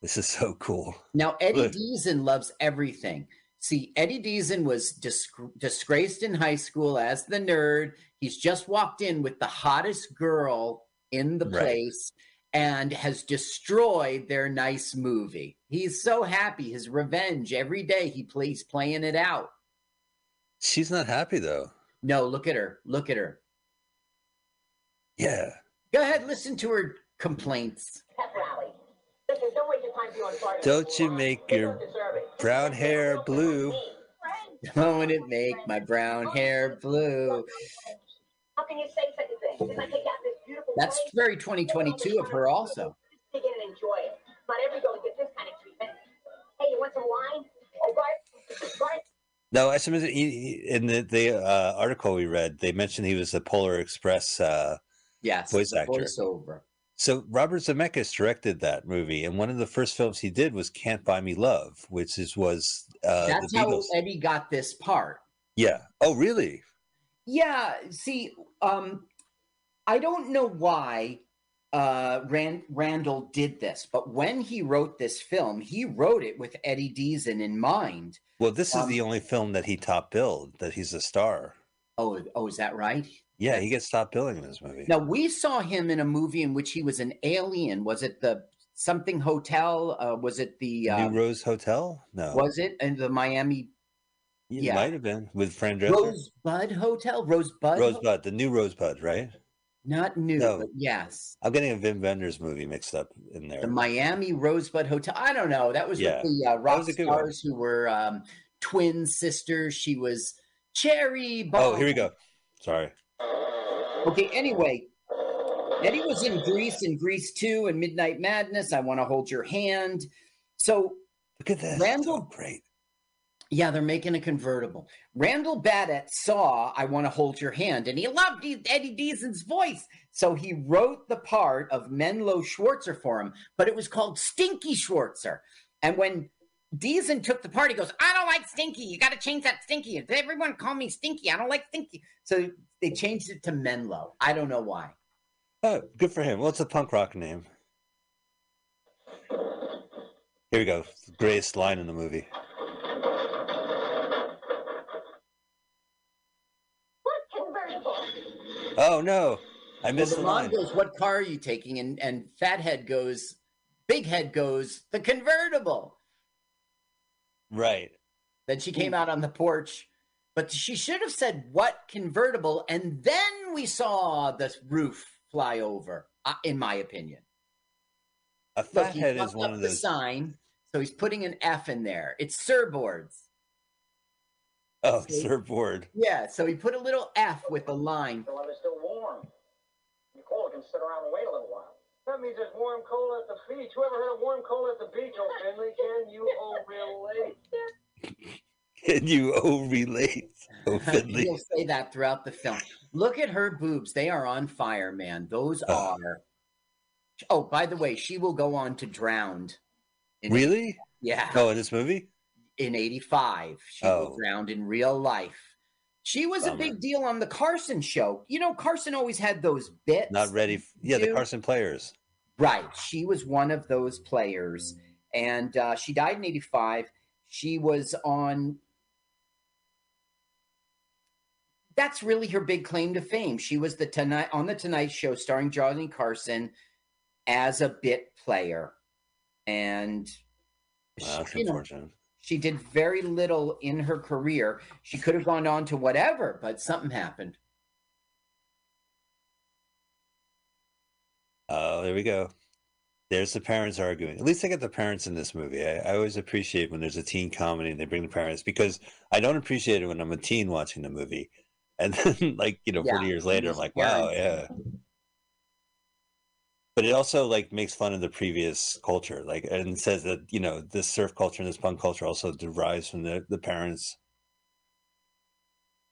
This is so cool. Now, Eddie Look. Deezen loves everything. See, Eddie Deezen was disc- disgraced in high school as the nerd. He's just walked in with the hottest girl in the Right. place and has destroyed their nice movie. He's so happy. His revenge every day he plays playing it out. She's not happy though. No, look at her. Look at her. Yeah. Go ahead, listen to her complaints. Pep rally. Listen, don't waste your time feeling sorry. for Don't people you make your don't deserve it. brown hair blue. Don't it make my brown hair blue? How can you say such a thing? Because I take out this beautiful That's very 2022 of her, also. Dig in and enjoy it. Not every gets this kind of treatment. Hey, you want some wine? Oh, Bart, Bart, No, I suppose he, he- in the, the uh, article we read, they mentioned he was a Polar Express. Uh, Yes, Voice actor. voiceover. so Robert Zemeckis directed that movie, and one of the first films he did was "Can't Buy Me Love," which is was uh, That's how. Eddie got this part. Yeah. Oh, really? Yeah, see, um, I don't know why uh, Rand- Randall did this, but when he wrote this film, he wrote it with Eddie Deezen in mind. Well, this is Um, the only film that he top billed that he's a star. Oh, oh, is that right? Yeah, he gets top billing in this movie. Now we saw him in a movie in which he was an alien. Was it the something hotel? Uh, was it the? Uh, New Rose Hotel? No, was it in the Miami it yeah. might have been with Fran Drescher. Rosebud Hotel? Rosebud? Rosebud, the new Rosebud, right? Not new, No. but yes. I'm getting a Wim Wenders movie mixed up in there. The Miami Rosebud Hotel. I don't know. That was Yeah, with the uh, rock was a good one. stars who were um, twin sisters. She was Cherry. oh, here we go. Sorry. Okay. Anyway, Eddie was in Grease and Grease 2 and Midnight Madness. I want to hold your hand. So Look at this. Randall- Oh, great. Yeah, they're making a convertible. Randall Badat saw I Want to Hold Your Hand and he loved Eddie Deezen's voice. So he wrote the part of Menlo Schwartzer for him, but it was called Stinky Schwartzer. And when Deezen took the part, he goes, I don't like Stinky. You got to change that Stinky. Everyone call me Stinky. I don't like Stinky. So they changed it to Menlo. I don't know why. Oh, good for him. What's a punk rock name? Here we go. Greatest line in the movie. What convertible? Oh no, I Well, missed the the mom line. goes, What car are you taking? And, and Fathead goes, Big Head goes, The convertible. Right. Then she came out on the porch, but she should have said what convertible, and then we saw the roof fly over. Uh, in my opinion, A look, he fathead is one up of the those. sign, so he's putting an F in there. It's surboards. Oh, See? surfboard. Yeah, so he put a little F with a line. The weather's still warm. The cola can sit around and wait a little while. That means there's warm cola at the beach. Who ever heard of warm cola at the beach, old Finley? Can you oh relate? Can you oh relate? Oh. He'll say that throughout the film. Look at her boobs; they are on fire, man. Those Oh. are. Oh, by the way, she will go on to drowned. Really? Yeah. Oh, in this movie? in 85. She Oh. was drowned in real life. She was a big deal on the Carson show. You know, Carson always had those bits. Not ready. f- Yeah, the Carson Players. Right. She was one of those players. And uh, she died in 85. She was on. That's really her big claim to fame. She was the tonight on the Tonight Show starring Johnny Carson as a bit player. And Wow, you know, she did very little in her career. She could have gone on to whatever, but something happened. Oh, there we go. There's the parents arguing. At least I get the parents in this movie. I, I always appreciate when there's a teen comedy and they bring the parents because I don't appreciate it when I'm a teen watching the movie. And then, like, you know, Yeah, 40 years later, I'm like, wow, yeah. But it also, like, makes fun of the previous culture. Like, and says that, you know, this surf culture and this punk culture also derives from the, the parents.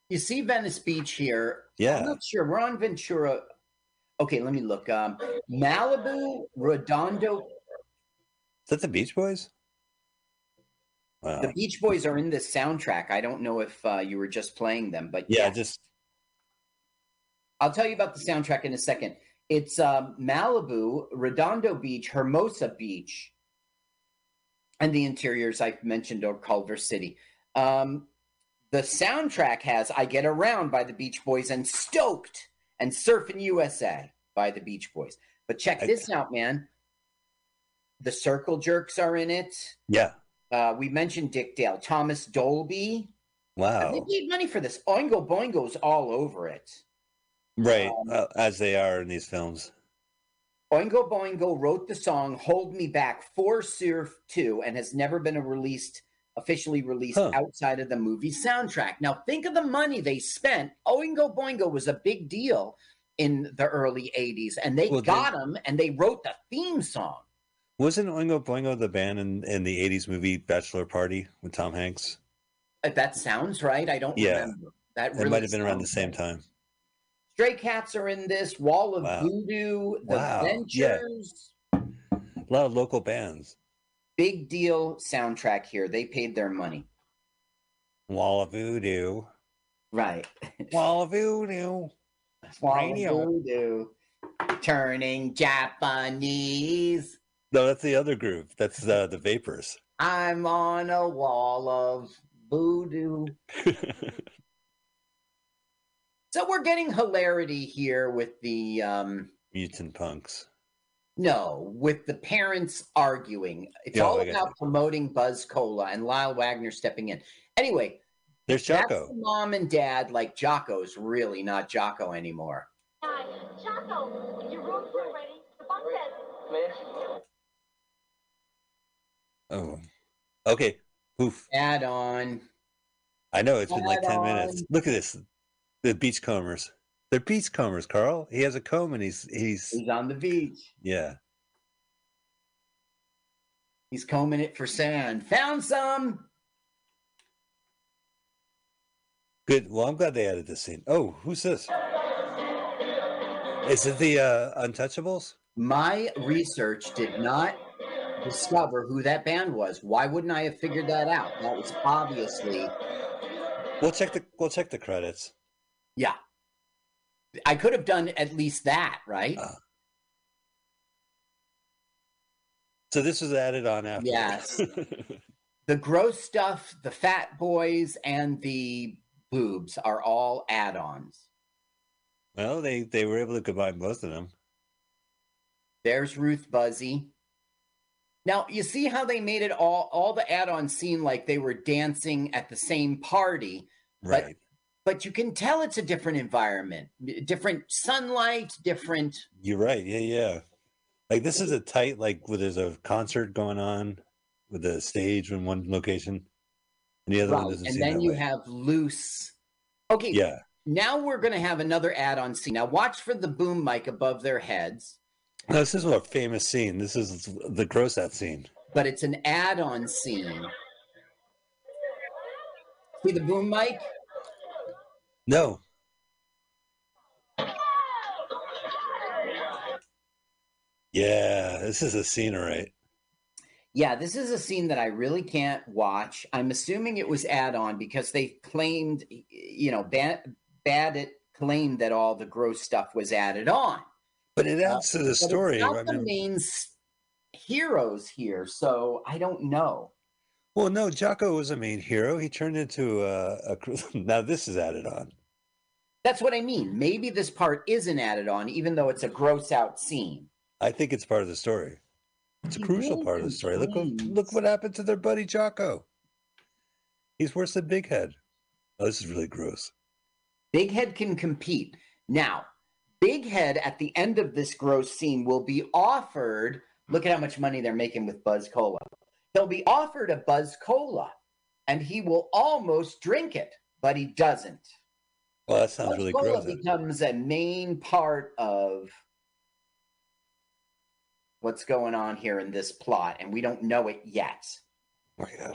You see Venice Beach here. I'm Yeah. not sure. We're on Ventura. Okay, let me look. Um, Malibu, Redondo. Is that the Beach Boys? The Beach Boys are in the soundtrack. I don't know if uh, you were just playing them, but Yeah, yeah, just I'll tell you about the soundtrack in a second. It's um, Malibu, Redondo Beach, Hermosa Beach, and the interiors I've mentioned are Culver City. Um, the soundtrack has "I Get Around" by the Beach Boys and "Stoked" and "Surfing USA" by the Beach Boys. But check I- this out, man. The Circle Jerks are in it. yeah. Uh, we mentioned Dick Dale, Thomas Dolby. Wow. They paid money for this. Oingo Boingo's all over it. Right. um, uh, as they are in these films. Oingo Boingo wrote the song "Hold Me Back" for Surf 2 and has never been released officially released Huh. outside of the movie soundtrack. Now think of the money they spent. Oingo Boingo was a big deal in the early 80s and they Well, got him and they wrote the theme song. Wasn't Oingo Boingo the band in, in the 80s movie Bachelor Party with Tom Hanks? Uh, That sounds right. I don't Yeah. remember. That It might have been around the same time. Stray Cats are in this. Wall of Wow. Voodoo, The Wow. Yeah. Ventures. A lot of local bands. Big deal soundtrack here. They paid their money. Wall of Voodoo. Right. Wall of Voodoo. Wall of Voodoo. Turning Japanese. No, that's the other group. That's uh, the Vapors. I'm on a wall of voodoo. So we're getting hilarity here with the um Mutant Punks. no, with the parents arguing. It's Yeah, all I got about promoting Buzz Cola and Lyle Waggoner stepping in. Anyway, There's that's Jocko. the mom and dad like Jocko's really not Jocko anymore. Hi, Jocko, your room's still ready. The bunk says Man, Oh. Okay. Poof. Add on. I know it's been like 10 Add minutes. Look at this. The beachcombers. They're beachcombers, Carl. He has a comb and he's he's He's on the beach. yeah. He's combing it for sand. Found some. Good. Well, I'm glad they added this scene. Oh, who's this? Is it the uh, Untouchables? My research did not discover who that band was. Why wouldn't I have figured that out? That was obviously, We'll check the we'll check the credits. yeah. I could have done at least that, right? Uh, So this was added on after. Yes. the gross stuff, the fat boys, and the boobs are all add ons. well, they they were able to combine both of them. There's Ruth Buzzi. Now, you see how they made it all all the add-on seem like they were dancing at the same party, Right. but you can tell it's a different environment, different sunlight, different You're right. Yeah, yeah. Like this is a tight like where there's a concert going on with the stage in one location, and the other one right. doesn't And then you way. have loose. Okay, Yeah. now we're going to have another add-on scene. Now watch for the boom mic above their heads, This is a famous scene. This is the gross out scene. but it's an add-on scene. See the boom mic? No. Yeah, this is a scene, right. Yeah, this is a scene that I really can't watch. I'm assuming it was add-on because they claimed, you know, Bad, Badat claimed that all the gross stuff was added on. But it adds to the story. not I the mean, main heroes here, so I don't know. well, no, Jocko was a main hero. He turned into a, a. Now this is added on. That's what I mean. Maybe this part isn't added on, even though it's a gross out scene. I think it's part of the story. It's a He crucial part of the story. Look, look what happened to their buddy Jocko. He's worse than Big Head. Oh, this is really gross. Big Head can compete. Now, Big Head at the end of this gross scene will be offered. Look at how much money they're making with Buzz Cola. He'll be offered a Buzz Cola, and he will almost drink it, but he doesn't. Well, that sounds Buzz really Cola gross. becomes a main part of what's going on here in this plot, and we don't know it yet. Oh, yeah.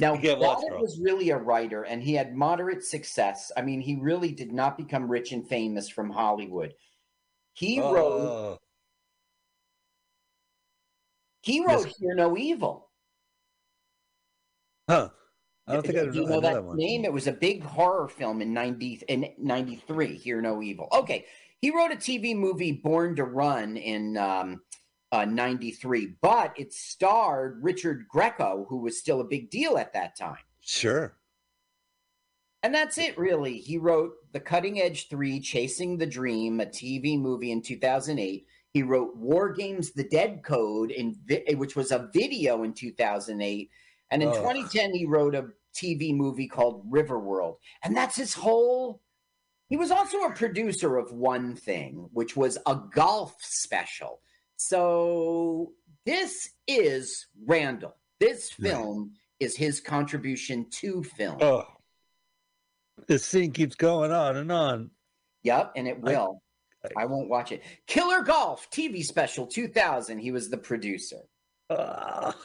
Now, You get lost, Goddard bro. was really a writer, and he had moderate success. I mean, he really did not become rich and famous from Hollywood. He wrote Oh, he Yes. wrote Hear No Evil. huh. I don't think I, you I know know that, that one. name? It was a big horror film in ninety in ninety three. Hear No Evil. Okay, he wrote a TV movie, Born to Run, in um, uh, ninety three, but it starred Richard Grieco, who was still a big deal at that time. Sure. And that's it, really. He wrote The Cutting Edge 3, Chasing the Dream, a TV movie in 2008. He wrote War Games The Dead Code, in vi- which was a video in 2008. And in Ugh. 2010, he wrote a TV movie called Riverworld. And that's his whole. He was also a producer of one thing, which was a golf special. So this is Randall. This Right. film is his contribution to film. Oh, this scene keeps going on and on. Yep, and it will. I, I- won't watch it. Killer Golf TV special 2000. He was the producer. Ah.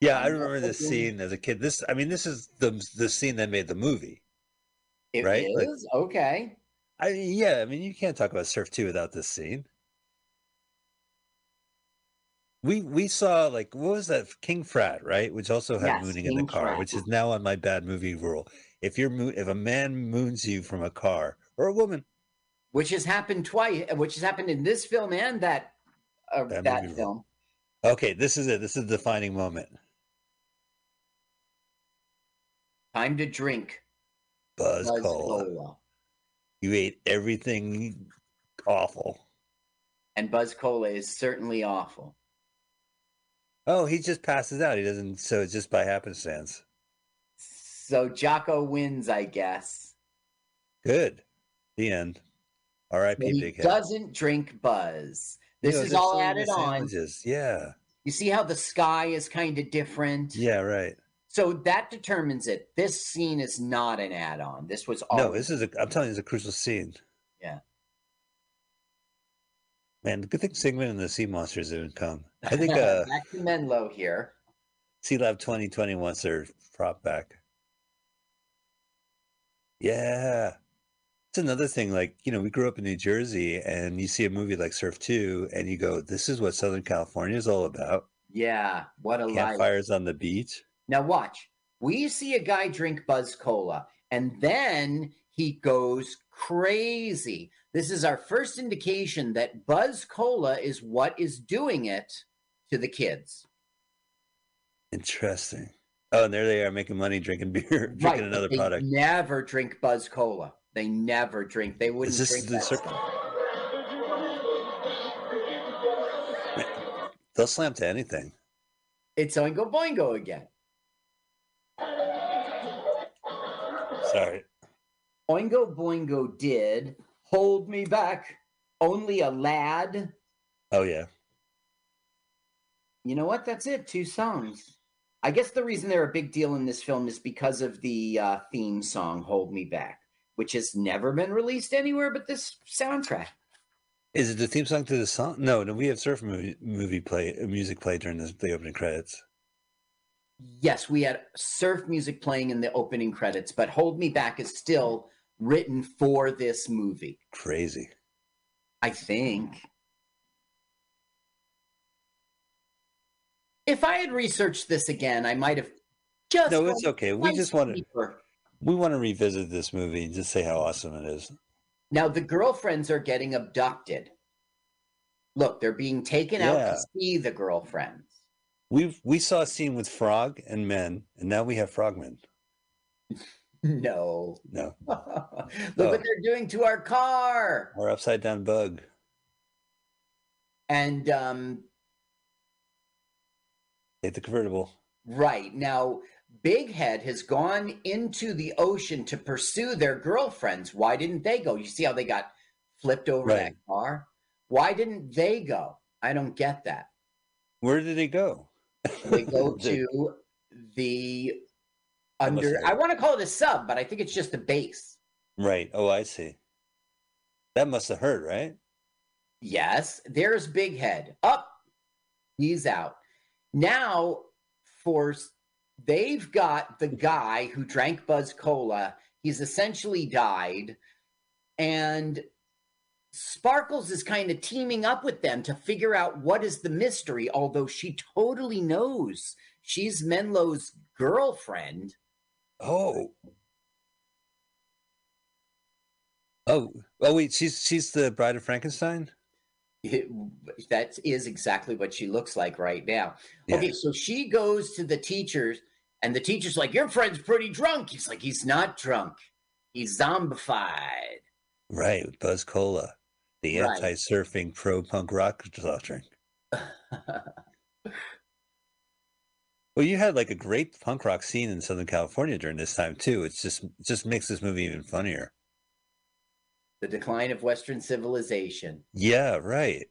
Yeah, I remember this scene as a kid. This, I mean, this is the the scene that made the movie. It Right, like- okay. I yeah, I mean, you can't talk about Surf Two without this scene. We we saw like what was that King Frat right, which also had Yes, mooning in the car, Frat. which is now on my bad movie rule. If you're mo- if a man moons you from a car or a woman, Which has happened twice. Which has happened in this film and that uh, That that, film. okay, this is it. This is the defining moment. Time to drink Buzz, Buzz Cola. Cola. You ate everything awful. And Buzz Cola is certainly awful. Oh, he just passes out. He doesn't. So it's just by happenstance. So Jocko wins, I guess. Good. The end. R.I.P. He Big Head. doesn't drink Buzz. This You know, is all added on. Yeah. You see how the sky is kind of different? Yeah. Right. So that determines it. This scene is not an add-on. This was all. No, this is a. I'm telling you, it's a crucial scene. Man, good thing Sigmund and the Sea Monsters didn't come. I think uh, back to Menlo here. Sealab 2020 wants their prop back. Yeah. It's another thing, like, you know, we grew up in New Jersey and you see a movie like Surf 2 and you go, this is what Southern California is all about. Yeah, what a life. Campfires on the beach. Now watch. We see a guy drink Buzz Cola, and then he goes crazy. This is our first indication that Buzz Cola is what is doing it to the kids. Interesting. Oh, and there they are making money drinking beer, drinking Right, another they product. Never drink Buzz Cola. They never drink. They wouldn't this drink the that cir- They'll slam to anything. It's Oingo Boingo again. Sorry. Oingo Boingo did hold me back. Only a lad. Oh, yeah. You know what? That's it. Two songs. I guess the reason they're a big deal in this film is because of the uh, theme song "Hold Me Back," which has never been released anywhere but this soundtrack. Is it the theme song to the song? No, no, we have surf movie, movie play, music play during the, the opening credits. Yes, we had surf music playing in the opening credits, but "Hold Me Back" is still written for this movie. Crazy. I think. If I had researched this again, I might have just. No, it's okay. We just want to we want to revisit this movie and just say how awesome it is. Now the girlfriends are getting abducted. Look, they're being taken out to see the girlfriends. We've we saw a scene with frog and men, and now we have frogmen. No. No, Look Oh. what they're doing to our car. or upside down bug. And um Take the convertible. right now Big Head has gone into the ocean to pursue their girlfriends. Why didn't they go? You see how they got flipped over that car? Why didn't they go? I don't get that. Where did they go? They go to the under I want to call it a sub, but I think it's just a base. right. Oh, I see. That must have hurt, right? Yes, there's Big Head. Up. He's out. Now for they've got the guy who drank Buzz Cola. He's essentially died and Sparkles is kind of teaming up with them to figure out what is the mystery, although she totally knows she's Menlo's girlfriend. Oh. Oh, oh wait, she's she's the bride of Frankenstein? It- that is exactly what she looks like right now. Yeah. Okay, so she goes to the teachers, and the teacher's like, Your friend's pretty drunk. He's like, He's not drunk. He's zombified. Right, with Buzz Cola, the Right. anti-surfing pro punk rock drink. Well, you had like a great punk rock scene in Southern California during this time too. It's just it just makes this movie even funnier. the decline of Western civilization. Yeah, right.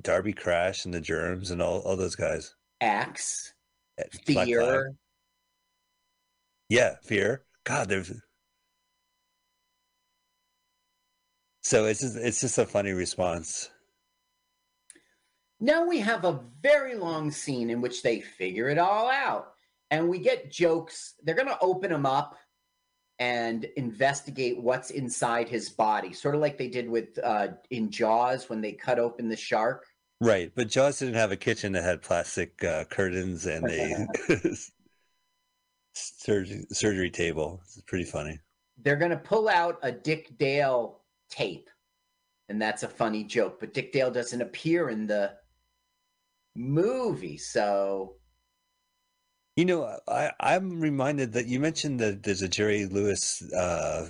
Darby Crash and the Germs and all, all those guys. Axe, Eh, fear. Yeah, fear. God, there's. So it's just, it's just a funny response. Now we have a very long scene in which they figure it all out. And we get jokes. They're going to open him up and investigate what's inside his body, sort of like they did with uh, in Jaws when they cut open the shark. Right, but Jaws didn't have a kitchen that had plastic uh, curtains and a surgery surgery table. It's pretty funny. They're going to pull out a Dick Dale tape. And that's a funny joke. But Dick Dale doesn't appear in the movie. So You know, I I'm reminded that you mentioned that there's a Jerry Lewis uh,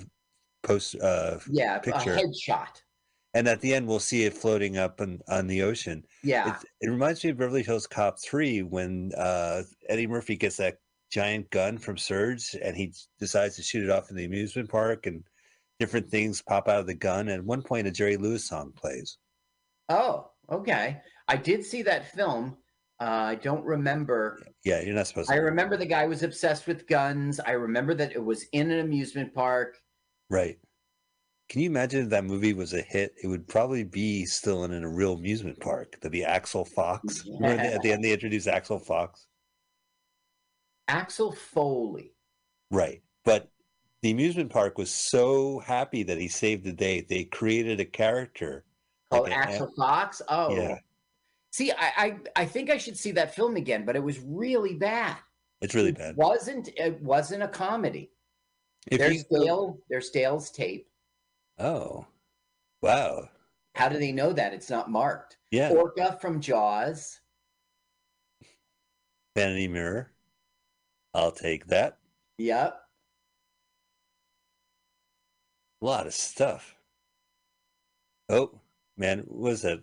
post, uh, yeah, Picture. a headshot. and at the end we'll see it floating up on, on the ocean. Yeah. It, it reminds me of Beverly Hills Cop 3 when uh, Eddie Murphy gets that giant gun from Serge and he decides to shoot it off in the amusement park and different things pop out of the gun. And at one point, a Jerry Lewis song plays. Oh, okay. I did see that film. Uh, I don't remember. Yeah, you're not supposed to. I remember the guy was obsessed with guns. I remember that it was in an amusement park. Right. Can you imagine if that movie was a hit? It would probably be still in a real amusement park. There'd be Axel Fox. Remember at the end, they introduced Axel Fox. Axel Foley. Right. But the amusement park was so happy that he saved the day. They created a character. Called like Axel Fox. Oh, Yeah. See, I, I I think I should see that film again, but it was really bad. It's really bad. It wasn't it wasn't a comedy. If there's Dale, there's Dale's tape. oh, wow, How do they know that it's not marked? yeah, Orca from Jaws. vanity mirror. I'll take that. Yep. A lot of stuff. Oh man, what was that?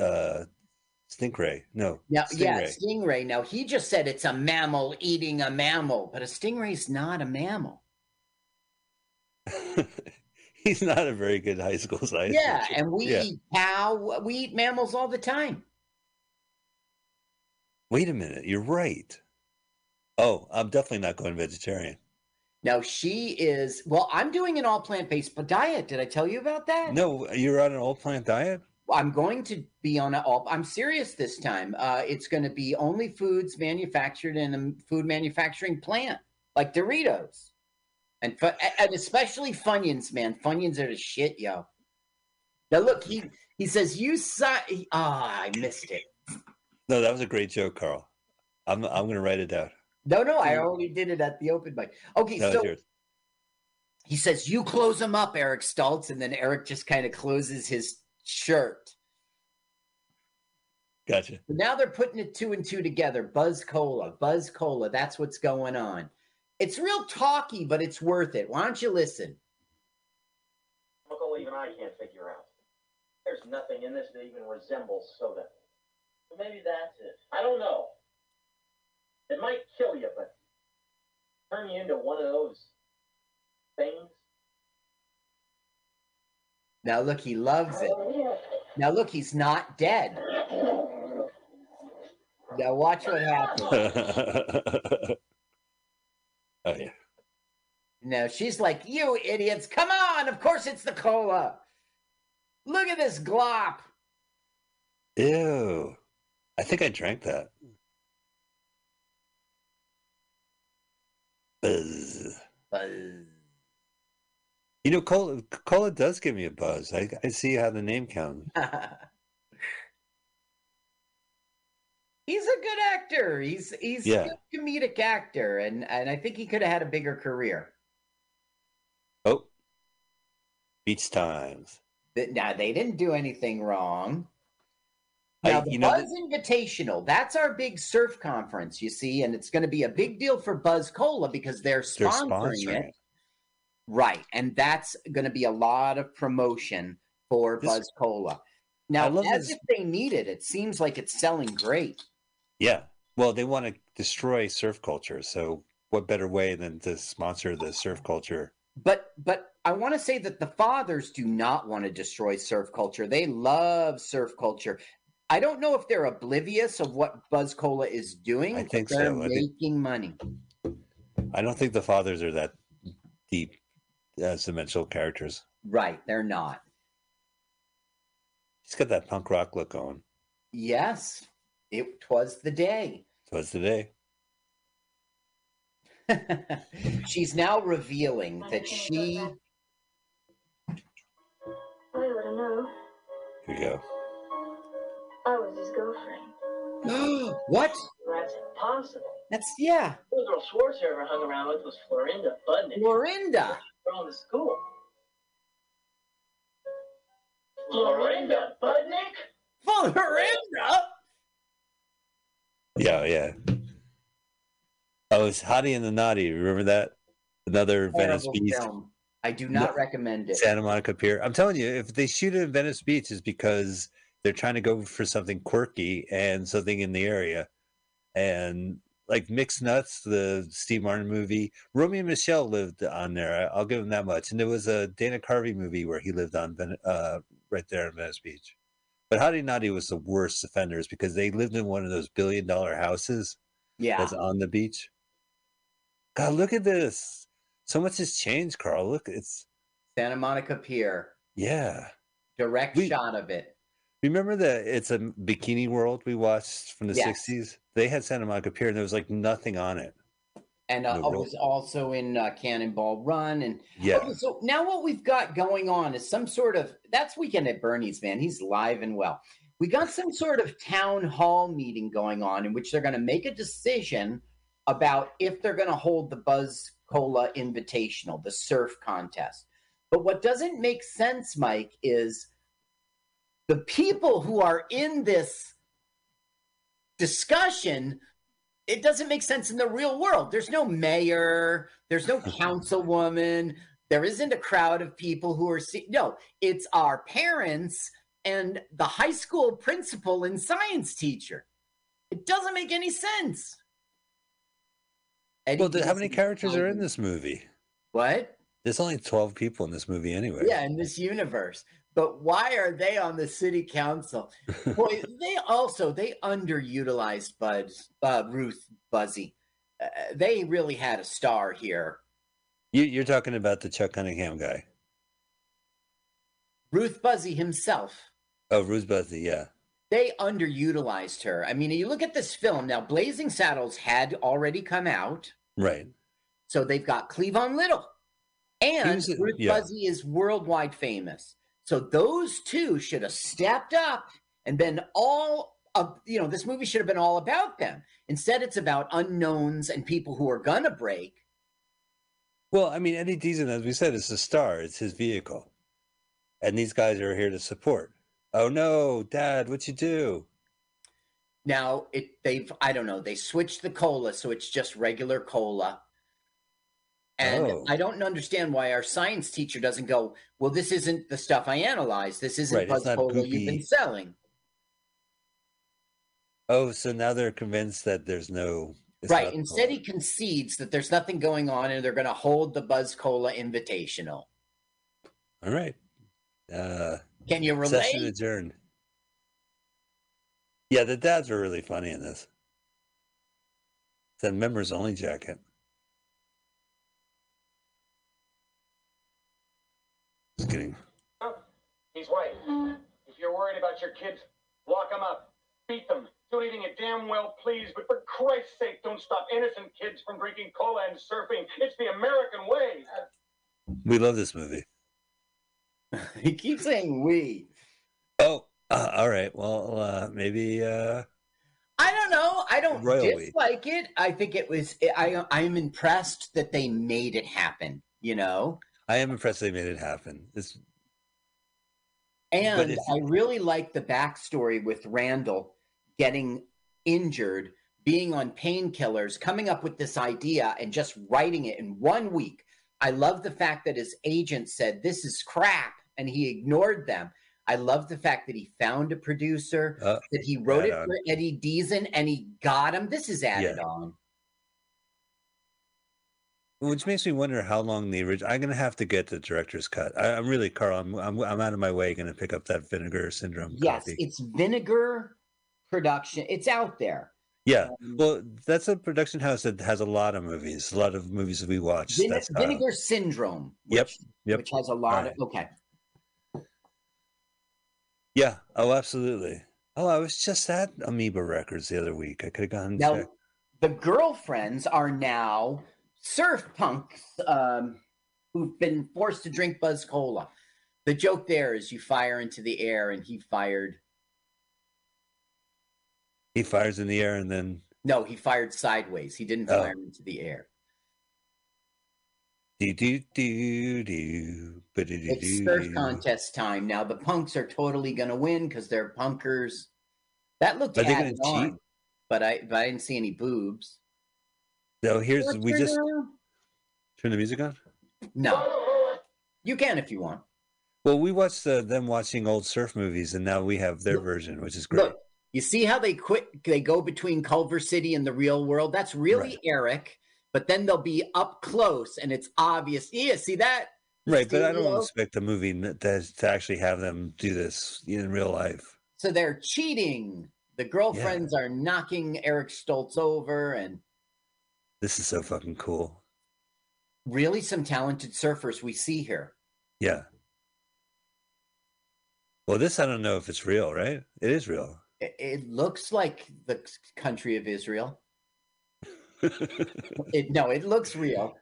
Uh, Stinkray? No. Now, yeah, Stingray. stingray. Now he just said it's a mammal eating a mammal, but a stingray's not a mammal. He's not a very good high school science. yeah, teacher. and we Yeah. eat cow. We eat mammals all the time. Wait a minute, you're right. Oh, I'm definitely not going vegetarian. Now she is. Well, I'm doing an all plant based diet. Did I tell you about that? No, you're on an all plant diet. I'm going to be on a all. I'm serious this time. Uh, it's going to be only foods manufactured in a food manufacturing plant, like Doritos, and and especially Funyuns. Man, Funyuns are the shit, yo. Now look, he he says you saw. Ah, I missed it. No, that was a great joke, Carl. I'm I'm going to write it down. No, no, I already did it at the open mic. Okay, No, so he says you close him up, Eric Stoltz, and then Eric just kind of closes his shirt. Gotcha. But now they're putting it two and two together. Buzz Cola, Buzz Cola. That's what's going on. It's real talky, but it's worth it. Why don't you listen? chemical even I can't figure out. There's nothing in this that even resembles soda. Maybe that's it. I don't know. It might kill you, but turn you into one of those things. Now look, he loves it. Now look, he's not dead. Now watch what happens. oh yeah. Now she's like, "You idiots! Come on! Of course it's the cola. Look at this glop." Ew. I think I drank that. Buzz. Buzz. You know, cola, cola does give me a buzz. I, I see how the name counts. he's a good actor. He's he's Yeah. a good comedic actor, and and I think he could have had a bigger career. Oh, Beach Times. Now they didn't do anything wrong. I- Now the you know, Buzz Invitational, that's our big surf conference, you see, and it's going to be a big deal for Buzz Cola because they're They're sponsoring, sponsoring it. it. Right, and that's going to be a lot of promotion for This- Buzz Cola. Now, as this- if they need it, it seems like it's selling great. Yeah. Well, they want to destroy surf culture. So, what better way than to sponsor the surf culture? But but I want to say that the fathers do not want to destroy surf culture. They love surf culture. I don't know if they're oblivious of what Buzz Cola is doing. I but think they're so. I think- making money. I don't think the fathers are that deep Uh, as dimensional characters. Right, they're not. He's got that punk rock look on. Yes, it was the day. So the day. She's now revealing that she I ought to know. Here we go. I was his girlfriend. what? That's impossible. That's yeah, The girl Schwarzer ever hung around with was Florinda Budnick. Lorinda. Girl in the school. Florinda Budnick? Lorinda. Yeah, yeah. Oh, it's Hottie and the Nottie. Remember that? Another Venice Beach, film. I do not No. recommend it. Santa Monica Pier. I'm telling you, if they shoot it in Venice Beach, it's because they're trying to go for something quirky and something in the area. And like Mixed Nuts, the Steve Martin movie, Romeo and Michelle lived on there. I'll give him that much. And there was a Dana Carvey movie where he lived on uh, right there in Venice Beach. But Hottie Nottie was the worst offenders because they lived in one of those billion dollar houses Yeah. that's on the beach. God, look at this. So much has changed, Carl. Look, it's Santa Monica Pier. yeah. Direct We- shot of it. Remember that it's a bikini world we watched from the Yes. sixties? They had Santa Monica Pier and there was like nothing on it. and uh, I was also in uh, Cannonball Run. And Yeah. Okay, so now what we've got going on is some sort of that's weekend at Bernie's, man. He's live and well. We got some sort of town hall meeting going on in which they're going to make a decision about if they're going to hold the Buzz Cola Invitational, the surf contest. But what doesn't make sense, Mike, is the people who are in this discussion it doesn't make sense in the real world. There's no mayor, there's no councilwoman, there isn't a crowd of people who are see- no, it's our parents and the high school principal and science teacher. It doesn't make any sense. Eddie Well, how many characters are in this movie? What? There's only 12 people in this movie anyway. Yeah, in this universe. But why are they on the city council? Boy, they also they underutilized Bud uh, Ruth Buzzi. Uh, they really had a star here. You, you're talking about the Chuck Cunningham guy. Ruth Buzzi himself. Oh, Ruth Buzzi, yeah. They underutilized her. I mean, you look at this film now. Blazing Saddles had already come out, Right. so they've got Cleavon Little, and was- Ruth yeah. Buzzi is worldwide famous. So those two should have stepped up and been all of you know. This movie should have been all about them. Instead, it's about unknowns and people who are gonna break. Well, I mean, Eddie Deezen, as we said, is the star. It's his vehicle. And these guys are here to support. Oh no, Dad, what you do? Now it they've I don't know they switched the cola so it's just regular cola. And Oh. I don't understand why our science teacher doesn't go, well, this isn't the stuff I analyzed. This isn't Right, Cola you've been selling. Oh, so now they're convinced that there's no right. Instead, he concedes that there's nothing going on and they're going to hold the Buzz Cola Invitational. All right. Uh Can you session relate? adjourned. Yeah, the dads are really funny in this. It's a members only jacket. Just kidding. He's right. If you're worried about your kids, lock them up, beat them, do anything you damn well please, but for Christ's sake, don't stop innocent kids from drinking cola and surfing. It's the American way. We love this movie. he keeps saying we. Oh, uh, all right. Well, uh, maybe uh, I don't know. I don't Royal we. dislike it. I think it was. I I'm impressed that they made it happen. You know, I am impressed they made it happen. It's and I really like the backstory with Randall getting injured, being on painkillers, coming up with this idea, and just writing it in one week. I love the fact that his agent said this is crap, and he ignored them. I love the fact that he found a producer, uh, that he wrote it on. for Eddie Deezen, and he got him. This is added Yeah. on. Which makes me wonder how long the original. I'm gonna have to get the director's cut. I, I'm really, Carl. I'm, I'm I'm out of my way gonna pick up that Vinegar Syndrome Yes, copy. it's Vinegar production. It's out there. Yeah, Um, well, that's a production house that has a lot of movies. A lot of movies that we watch. That's, uh, Vinegar Syndrome. Yep, Which, yep. which has a lot Right. of okay. yeah. Oh, absolutely. Oh, I was just at Amoeba Records the other week. I could have gone. Now, the girlfriends are now surf punks um, who've been forced to drink Buzz Cola. The joke there is you fire into the air, and he fired. He fires in the air and then No, he fired sideways. He didn't Oh. fire into the air. do do do do. It's surf contest time now. The punks are totally going to win because they're punkers. That looked Are they added gonna on, cheat? but I but I didn't see any boobs. So here's we just No, turn the music on. no, you can if you want. Well, we watched uh, them watching old surf movies, and now we have their version, which is great. Look, you see how they quit? They go between Culver City and the real world. That's really Right. Eric. But then they'll be up close, and it's obvious. Yeah, see that? Right, but I don't Studio. expect the movie to, to actually have them do this in real life. So they're cheating. The girlfriends are knocking Eric Stoltz over, and This is so fucking cool. really some talented surfers we see here. Yeah. Well, this I don't know if it's real, right? It is real. It, it looks like the country of Israel. It, no, it looks real.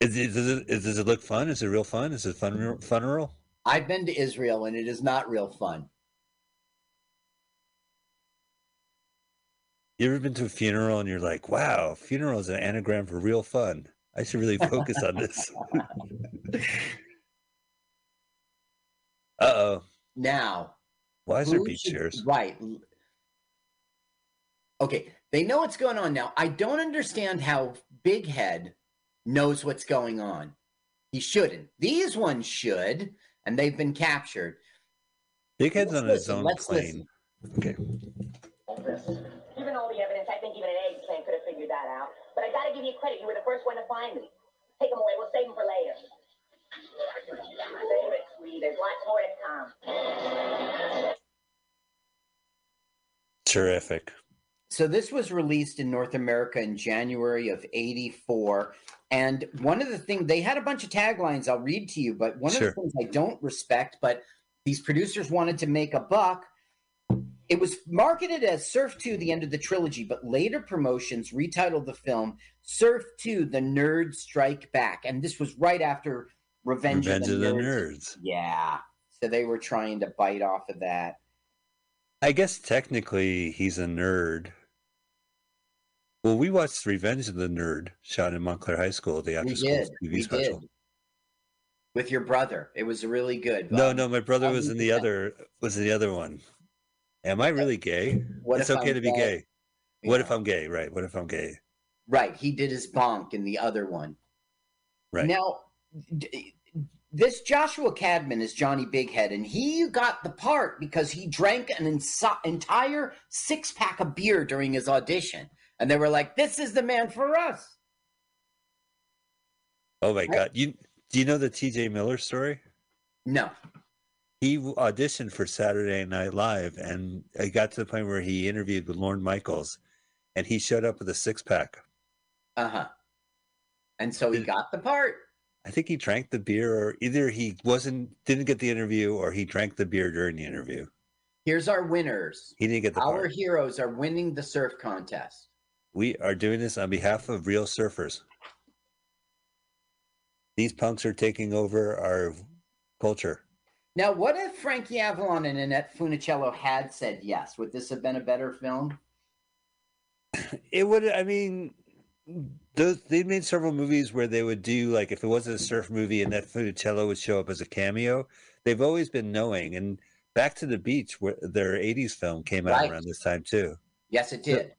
Is it is, does it look fun? Is it real fun? Is it fun funeral? I've been to Israel and it is not real fun. You ever been to a funeral and you're like, wow, funeral is an anagram for real fun. I should really focus on this. uh oh. Now, Why is there beach should- chairs? Right. Okay, they know what's going on now. I don't understand how Big Head knows what's going on. He shouldn't. These ones should, and they've been captured. Big Head's Let's on his own plane. Okay. All. Given all the evidence, I think even an eggplant could have figured that out. But I gotta give you credit. You were the first one to find me. Take them away. We'll save them for later. Save it, sweetie. There's lots more to come. Terrific. So this was released in North America in January of 84. And one of the things they had a bunch of taglines I'll read to you, but one Sure. of the things I don't respect, but these producers wanted to make a buck. It was marketed as Surf 2, the end of the trilogy, but later promotions retitled the film Surf 2, The Nerds Strike Back. And this was right after Revenge, Revenge of the, of the Nerds. Nerds. Yeah. So they were trying to bite off of that. I guess technically he's a nerd. Well, we watched Revenge of the Nerd shot in Montclair High School, the after school. TV We special. did. With your brother. It was really good. No, Um, no, my brother was in the other was in the other one. Am I really gay? What it's okay I'm to be gay? gay. What if I'm gay? Right. What if I'm gay? Right. He did his bonk in the other one. Right. Now, d- this Joshua Cadman is Johnny Bighead, and he got the part because he drank an entire six pack of beer during his audition. And they were like, this is the man for us. Oh my god. You do you know the TJ Miller story? No. He auditioned for Saturday Night Live and it got to the point where he interviewed with Lorne Michaels and he showed up with a six pack. Uh huh. And so he got the part. I think he drank the beer or either he wasn't didn't get the interview or he drank the beer during the interview. Here's our winners. He didn't get the Our part. heroes are winning the surf contest. We are doing this on behalf of real surfers. These punks are taking over our culture. Now, what if Frankie Avalon and Annette Funicello had said yes? Would this have been a better film? It would. I mean, those they made several movies where they would do like if it wasn't a surf movie Annette Funicello would show up as a cameo. They've always been knowing. And Back to the Beach, where their '80s film came out Right. around this time too. Yes, it So- did.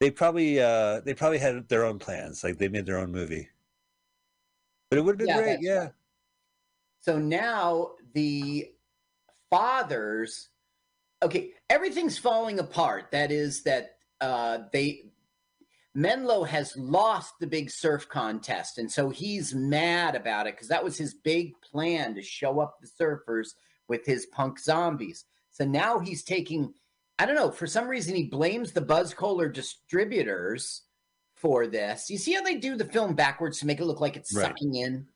They probably uh they probably had their own plans. Like they made their own movie. But it would have been Yeah, great. Yeah. right. So now the fathers, okay, everything's falling apart. That is that uh, they Menlo has lost the big surf contest, and so he's mad about it because that was his big plan to show up the surfers with his punk zombies. So now he's taking, I don't know, for some reason he blames the Buzz Cola distributors for this. You see how they do the film backwards to make it look like it's Right. sucking in?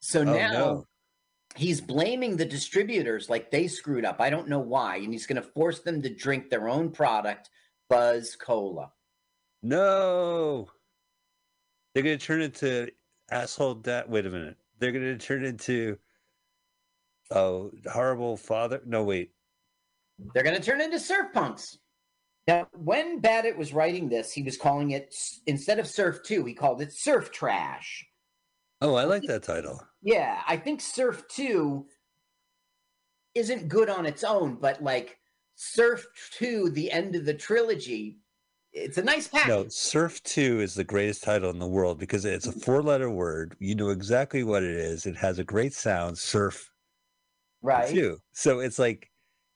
So Oh, now no. He's blaming the distributors like they screwed up. I don't know why. And he's going to force them to drink their own product, Buzz Cola. No. They're gonna turn into asshole dad. Wait a minute. They're gonna turn into oh horrible father. No, wait. They're going to turn into surf punks. Now, when Badat was writing this, he was calling it, instead of Surf 2, he called it Surf Trash. Oh, I like that title. Yeah, I think Surf 2 isn't good on its own, but like Surf 2, the end of the trilogy, it's a nice package. No, Surf 2 is the greatest title in the world because it's a four letter word. You know exactly what it is. It has a great sound, surf right? 2. So it's like,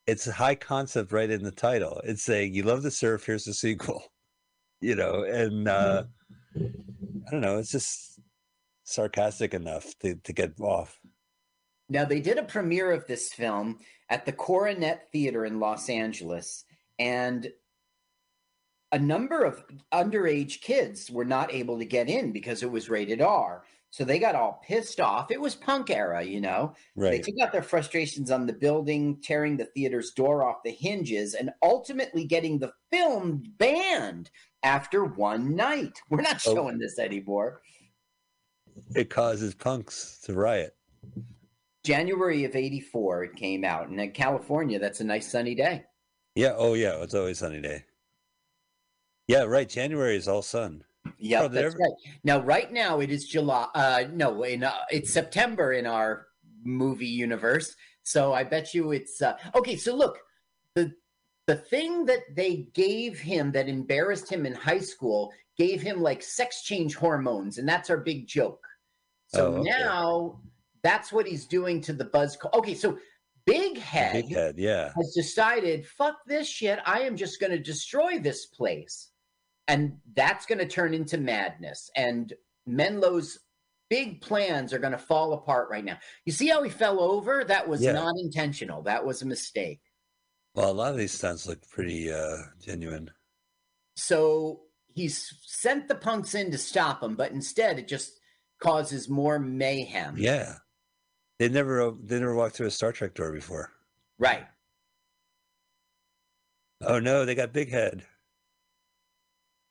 it's a high concept right in the title. It's saying, you love the surf, here's the sequel. You know, and uh, I don't know, it's just sarcastic enough to, to get off. Now, they did a premiere of this film at the Coronet Theater in Los Angeles, and a number of underage kids were not able to get in because it was rated R. So they got all pissed off. It was punk era, you know. Right. They took out their frustrations on the building, tearing the theater's door off the hinges, and ultimately getting the film banned after one night. We're not Oh. showing this anymore. It causes punks to riot. January of 84, it came out. And in California, that's a nice sunny day. Yeah. Oh, yeah. It's always sunny day. Yeah. Right. January is all sun. Yeah, Oh, that's there- right. Now, right now, it is July. Uh, no, in uh, it's September in our movie universe. So I bet you it's uh, okay. So look, the the thing that they gave him that embarrassed him in high school gave him like sex change hormones, and that's our big joke. So Oh, okay. now that's what he's doing to the buzz. Co- okay, so Big Head Big head. Yeah. has decided, fuck this shit. I am just going to destroy this place. And that's going to turn into madness. And Menlo's big plans are going to fall apart right now. You see how he fell over? That was Yeah. not intentional. That was a mistake. Well, a lot of these stunts look pretty uh, genuine. So he's sent the punks in to stop him, but instead it just causes more mayhem. Yeah. They never they never walked through a Star Trek door before. Right. Oh no, they got Big Head.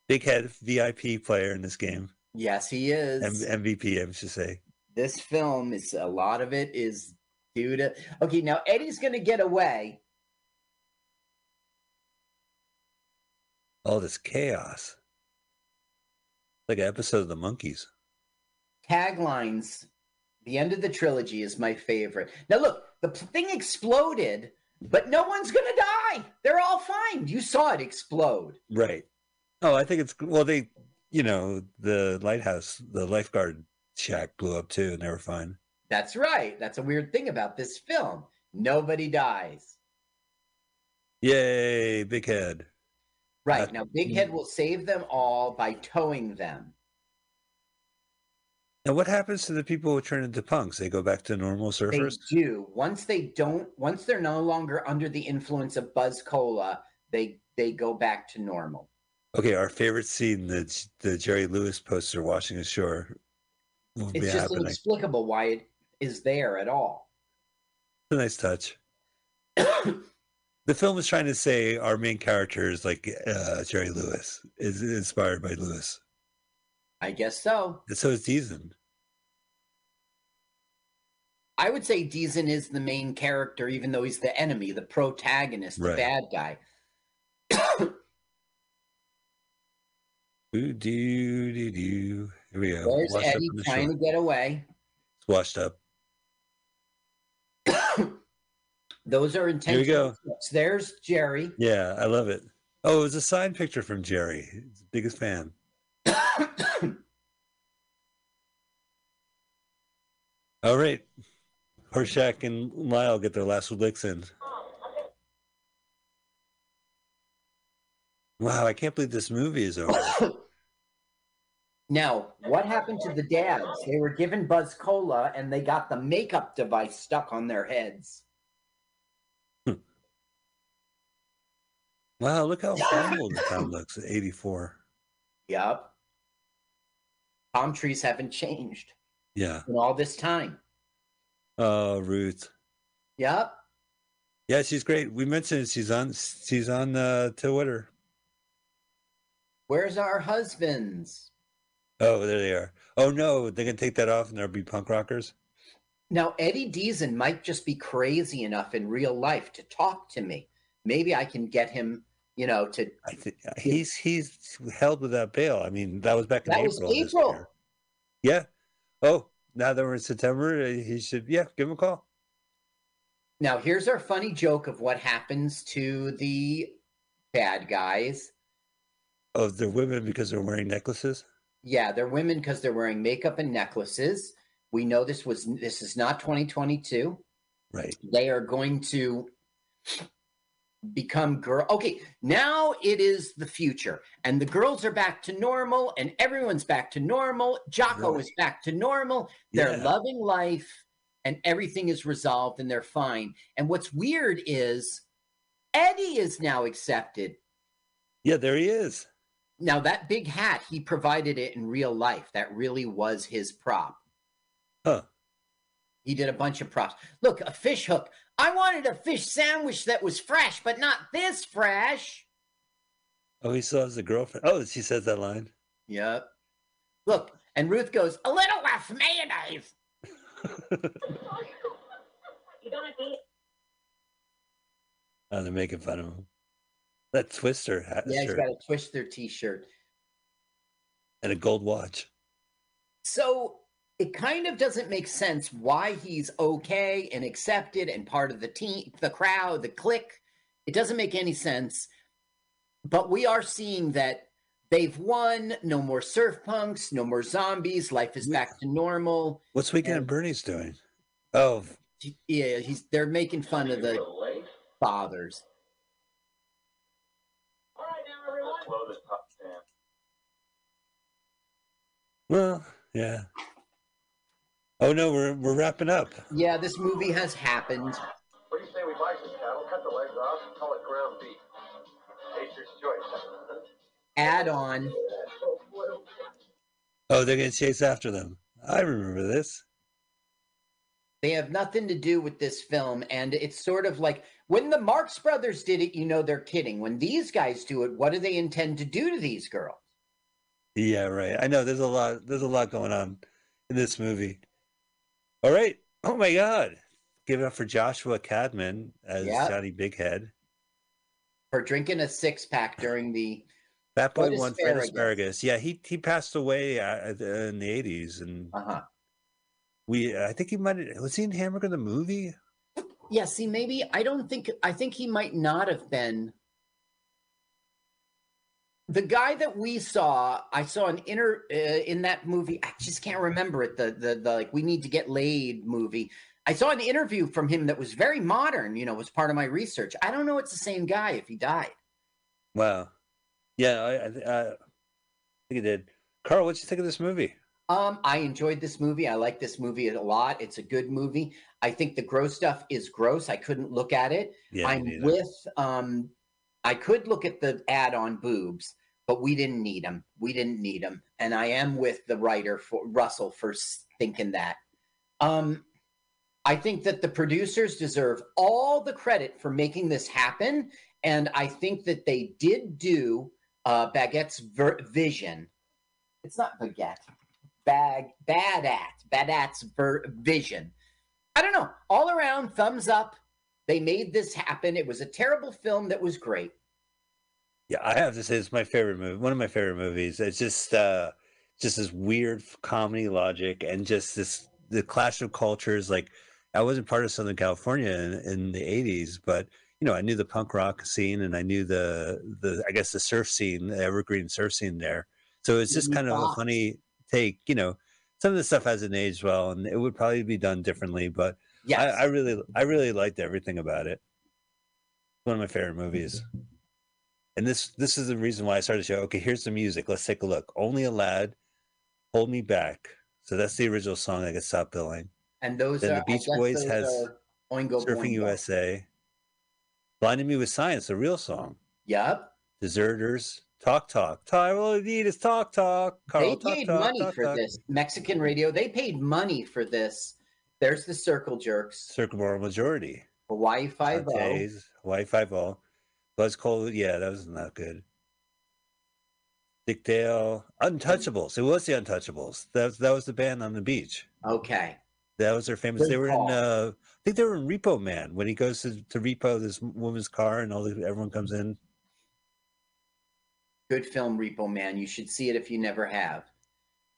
Big Head VIP player in this game. Yes, he is. M- MVP, I should say. this film is a lot of it is due to okay now eddie's gonna get away All this chaos. Like an episode of the Monkees. taglines the end of the trilogy is my favorite now look the thing exploded but no one's gonna die they're all fine you saw it explode Right. Oh, I think it's well. They, you know, the lighthouse, the lifeguard shack blew up too, and they were fine. that's right that's a weird thing about this film nobody dies Yay, big head. Right Uh, now big head will save them all by towing them Now, what happens to the people who turn into punks? They go back to normal surfers? They surfers. do. Once they don't, once they're no longer under the influence of Buzz Cola, they they go back to normal. Okay, our favorite scene, the the Jerry Lewis poster washing ashore, It's just happening. inexplicable why it is there at all. It's a nice touch. The film is trying to say our main character is like uh, Jerry Lewis, is inspired by Lewis. I guess so. So is Deezen. I would say Deezen is the main character, even though he's the enemy, the protagonist, the bad guy. Ooh, doo, doo, doo. Here we go. There's Washed Eddie the trying shore. to get away. It's washed up. Those are intentional. go. clips. There's Jerry. Yeah, I love it. Oh, it was a signed picture from Jerry. He's the biggest fan. All right. Horshack and Lyle get their last licks in. Wow, I can't believe this movie is over. Now, what happened to the dads? They were given Buzz Cola and they got the makeup device stuck on their heads. Wow, look how humble the town looks at 84. Yup. Palm trees haven't changed Yeah. in all this time. Oh, Ruth. Yup. Yeah, she's great. We mentioned she's on she's on uh Twitter. Where's our husbands? Oh, there they are. Oh no, they can take that off and there'll be punk rockers. Now, Eddie Deezen might just be crazy enough in real life to talk to me. Maybe I can get him, you know, to. I think he's he's held without bail. I mean, that was back in That was April. this April. Yeah. Oh, now that we're in September, uh, he should yeah, give him a call. Now, here's our funny joke of what happens to the bad guys. Oh, they're women because they're wearing necklaces. Yeah, they're women because they're wearing makeup and necklaces. We know this was this is not 2022. Right. They are going to become girl. Okay, now it is the future, and the girls are back to normal, and everyone's back to normal. Jocko is back to normal. They're Yeah. loving life, and everything is resolved, and they're fine. And what's weird is Eddie is now accepted. Yeah, there he is. Now that big hat, he provided it in real life. That really was his prop. Huh. He did a bunch of props. Look, a fish hook. I wanted a fish sandwich that was fresh, but not this fresh. Oh, he still has a girlfriend. Oh, she says that line. Yep. Look, and Ruth goes, a little less mayonnaise. You gonna be Oh, they're making fun of him. That twister hat Yeah, he's shirt got a Twister t-shirt. and a gold watch. So it kind of doesn't make sense why he's okay and accepted and part of the team, the crowd, the clique. It doesn't make any sense. But we are seeing that they've won. No more surf punks, no more zombies. Life is back to normal. What's Weekend And- Bernie's doing? Oh, Yeah, he's they're making fun of the late. fathers. All right, now everyone. Blow this pup stand. well, yeah. Oh no, we're we're wrapping up. Yeah, this movie has happened. What do you say we buy some cattle, cut the legs off, and call it ground beef? Nature's choice. Add on. Oh, they're gonna chase after them. I remember this. They have nothing to do with this film. And it's sort of like when the Marx Brothers did it, you know they're kidding. When these guys do it, what do they intend to do to these girls? Yeah, right. I know there's a lot there's a lot going on in this movie. All right. Oh my god. Give it up for Joshua Cadman as Yep. Johnny Bighead. For drinking a six pack during the That Boy Fred one Fred Asparagus. Asparagus. Yeah, he he passed away uh, in the 80s and uh huh. we I think he might have was he in Hamburger the movie? Yeah, see, maybe I don't think I think he might not have been the guy that we saw. I saw an inner uh, in that movie. I just can't remember it. The, the the like we need to get laid movie. I saw an interview from him that was very modern. You know, was part of my research. I don't know. It's the same guy if he died. Wow. Yeah, I, I, I think he did. Carl, what'd you think of this movie? Um, I enjoyed this movie. I like this movie a lot. It's a good movie. I think the gross stuff is gross. I couldn't look at it. Yeah, I'm neither. with um I could look at the ad on boobs, but we didn't need them. We didn't need them. And I am with the writer for Russell for thinking that. Um I think that the producers deserve all the credit for making this happen and I think that they did do uh Baguette's ver- vision. It's not Baguette. Bag bad at Badat's ver- vision. I don't know. All around thumbs up. They made this happen. It was a terrible film that was great. Yeah, I have to say it's my favorite movie. One of my favorite movies. It's just uh just this weird comedy logic and just this the clash of cultures. Like I wasn't part of Southern California in, in the eighties, but you know, I knew the punk rock scene and I knew the the I guess the surf scene, the evergreen surf scene there. So it's just Mhm. kind of a funny take, you know. Some of the stuff hasn't aged well and it would probably be done differently, but yeah, I, I really I really liked everything about it. One of my favorite movies. And this this is the reason why I started the show. Okay, here's the music. Let's take a look. Only a lad, hold me back. So that's the original song that gets stopped billing. and those then are the Beach Boys has Oingo Surfing Boingo. USA. Blinding Me with Science, the real song. Yep. Deserters, Talk Talk. I need is talk talk. Carl, they talk, paid talk, money talk, for this. Mexican radio, they paid money for this. There's the Circle Jerks. Circle Moral Majority. Hawaii Five O. Hawaii Five O. Buzz Cola, yeah, that was not good. Dick Dale, Untouchables. It was the Untouchables. That was, that was the band on the beach. Okay. That was their famous. Good they were call. in. Uh, I think they were in Repo Man when he goes to, to repo this woman's car and all the, everyone comes in. Good film, Repo Man. You should see it if you never have.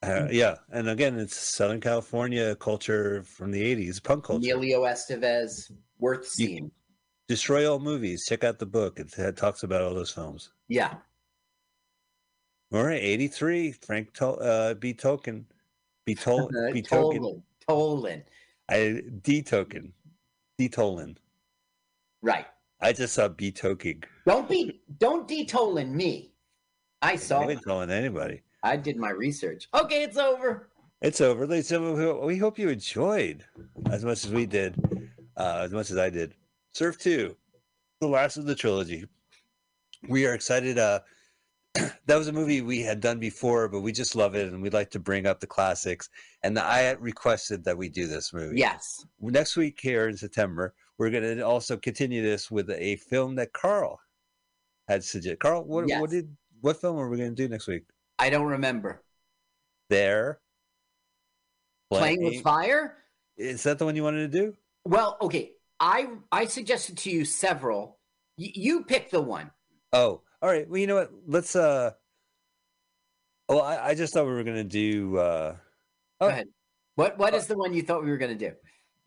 Uh, yeah, and again, it's Southern California culture from the '80s, punk culture. Emilio Estevez, worth You- seeing. Destroy all movies. Check out the book. It, it talks about all those films. Yeah. All right, '83. Frank to, uh, B. Token, B. Tol, Uh, B. Token. Tolan. Tolan. I D. Token, D. Tolan. Right. I just saw B. Toking. Don't be don't de-Tolan me. I saw I ain't telling anybody. I did my research. Okay, it's over. It's over. Ladies and gentlemen, we hope you enjoyed as much as we did, uh, as much as I did. Surf 2, the last of the trilogy. We are excited uh, that was a movie we had done before, but we just love it and we'd like to bring up the classics. And the, I requested that we do this movie. Yes. Next week here in September, we're going to also continue this with a film that Carl had suggested. Carl, what, Yes. what did what film are we going to do next week? I don't remember. There. Playing with fire? Is that the one you wanted to do? Well, okay. I I suggested to you several. Y- you pick the one. Oh, all right. Well, you know what? Let's. uh Well, I, I just thought we were going to do. uh Go Oh. ahead. What what Uh, is the one you thought we were going to do?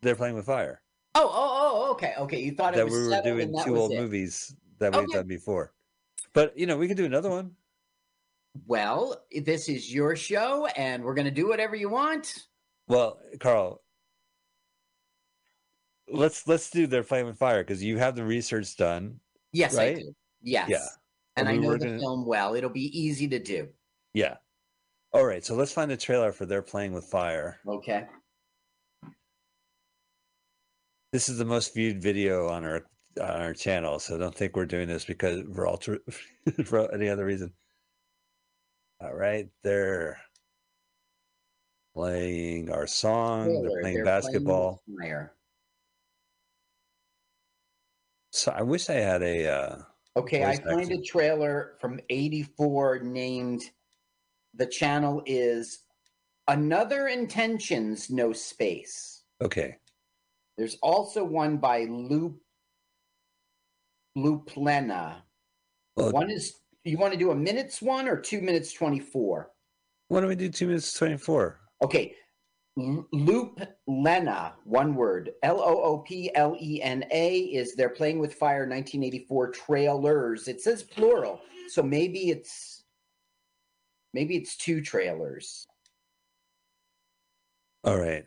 They're playing with fire. Oh, oh, oh, okay, okay. You thought it that was we were doing two old it. movies that we've done before. But you know, we could do another one. Well, this is your show, and we're going to do whatever you want. Well, Carl, let's let's do their flame and fire because you have the research done. Yes, I Right? do. Yes. Yeah. And I know the gonna- film well. It'll be easy to do. Yeah. All right, so let's find the trailer for They're Playing with Fire. Okay. This is the most viewed video on our on our channel, so don't think we're doing this because for ultra for any other reason. All right, they're playing our song. Trailer, They're playing they're basketball. fire. So I wish I had a. Uh, Okay, I find acting. a trailer from 84 named the channel is Another Intentions No Space. okay, There's also one by Loop Luplena. well, One is you want to do a minutes one or two minutes 24? why don't we do two minutes twenty four? Okay. Loop Lena, one word. L O O P L E N A is they're playing with fire 1984 trailers. It says plural. So maybe it's maybe it's two trailers. All right.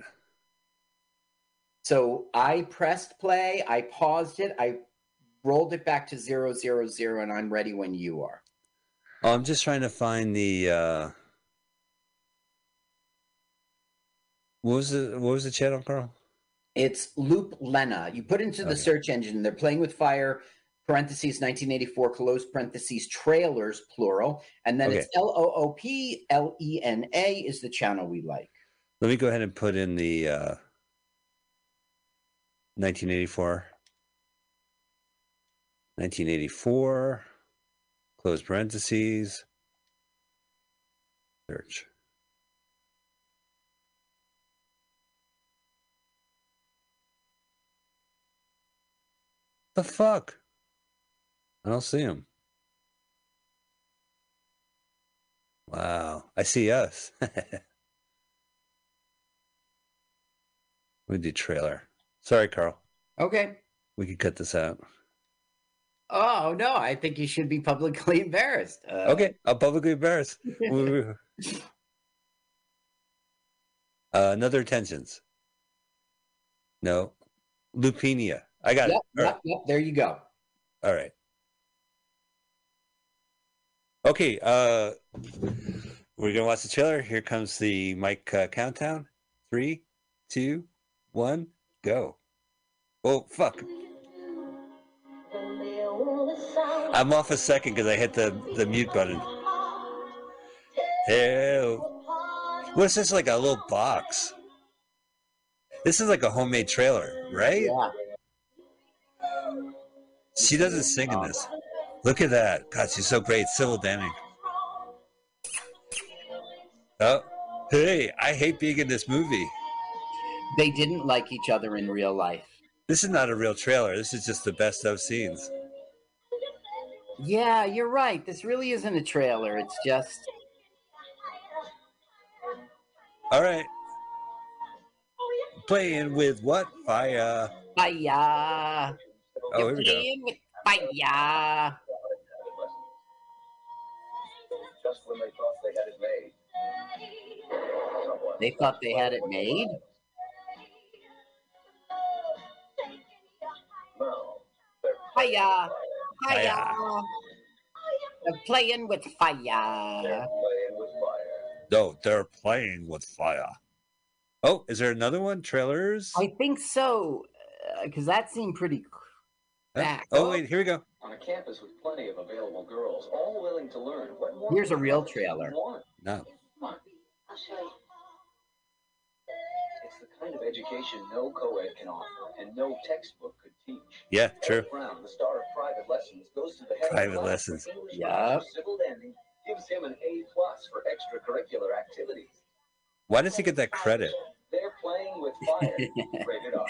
So I pressed play, I paused it, I rolled it back to zero zero zero, and I'm ready when you are. I'm just trying to find the. uh What was the What was the channel, Carl? It's Loop Lena. You put into the Okay. search engine, they're playing with fire, parentheses 1984, close parentheses, trailers, plural. And then it's L O O P L E N A is the channel we like. Let me go ahead and put in the uh 1984. 1984. Close parentheses. Search. The fuck? I don't see him. Wow. I see us. we do trailer. Sorry, Carl. Okay. We could cut this out. Oh, no, I think you should be publicly embarrassed. Uh, Okay, I'll publicly embarrass. We- we- uh, another tensions. No. Lupinia. I got Yep, it. All right. yep, yep, there you go. All right. Okay, uh we're gonna watch the trailer. Here comes the mic uh, countdown. Three, two, one, go. Oh fuck. I'm off a second because I hit the, the mute button. Ew. What's this like a little box? This is like a homemade trailer, right? Yeah. She doesn't sing in this. Look at that. God, she's so great. Sybil Danning. Oh, hey, I hate being in this movie. They didn't like each other in real life. This is not a real trailer. This is just the best of scenes. Yeah, you're right. This really isn't a trailer. It's just All right. Playing with what? Fire. fire. Oh, here we go. playing with fire. Just when they thought they had it made. They thought they had it made. They're Fire. They're playing with fire. they're playing with fire. No, they're playing with fire. Oh, is there another one? Trailers? I think so, uh, because that seemed pretty. Back. Oh, oh wait, here we go. On a campus with plenty of available girls, all willing to learn. What more Here's a real you trailer. want? No. I'll show you. It's the kind of education no co-ed can offer, and no textbook could teach. Yeah, true. Eric Brown, the star of Private Lessons, goes to the head Private class Lessons. for English Yup. Sybil Danning gives him an A plus for extracurricular activities. Why does he get that credit? They're playing with fire. Rated R.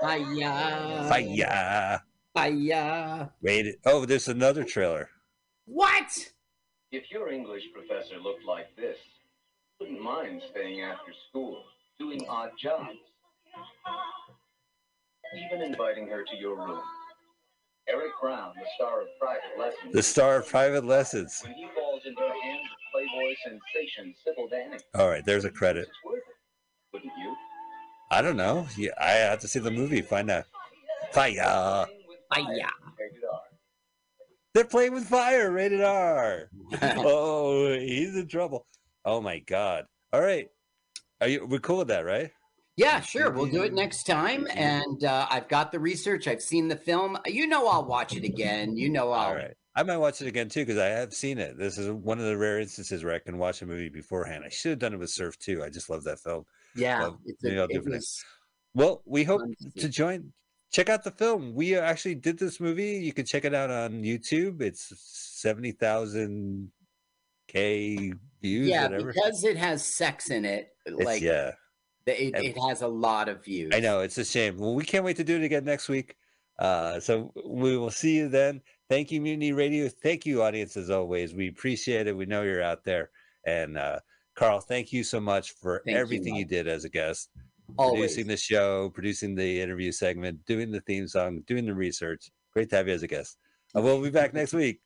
Hiya. Fire. Hiya. Wait. Oh, there's another trailer. What? If your English professor looked like this, you wouldn't mind staying after school, doing odd jobs, even inviting her to your room. Eric Brown, the star of Private Lessons. The star of Private Lessons. When he falls into the hands of Playboy sensation Sybil Danning, All right, there's a credit. it's worth it, wouldn't you? I don't know. Yeah, I have to see the movie. Find out. Fire. Playing with fire. Hiya. Rated R. They're playing with fire. Rated R. oh, he's in trouble. Oh my god. All right. Are you? We're cool with that, right? Yeah, sure. We'll do it next time. And uh, I've got the research. I've seen the film. You know, I'll watch it again. You know, I'll. All right. I might watch it again too because I have seen it. This is one of the rare instances where I can watch a movie beforehand. I should have done it with Surf too. I just love that film. Yeah, Well, it's a, it it for next- was, Well, we hope to join. Check out the film. We actually did this movie. You can check it out on YouTube. It's seventy thousand k views. yeah, whatever. because it has sex in it. It's- Like, yeah, the- it, it has a lot of views. I know it's a shame. Well, we can't wait to do it again next week. Uh, so we will see you then. Thank you, Mutiny Radio. Thank you, audience, as always. We appreciate it. We know you're out there. And uh, Carl, thank you so much for Thank everything you Mike. did as a guest, Always. producing the show, producing the interview segment, doing the theme song, doing the research. Great to have you as a guest. Uh, we'll be back next week.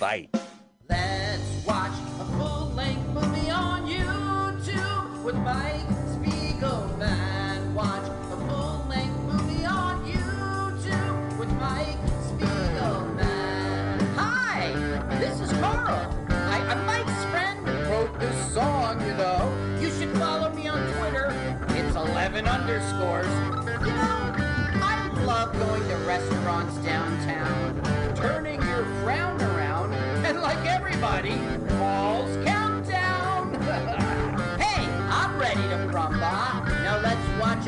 Bye. Let's watch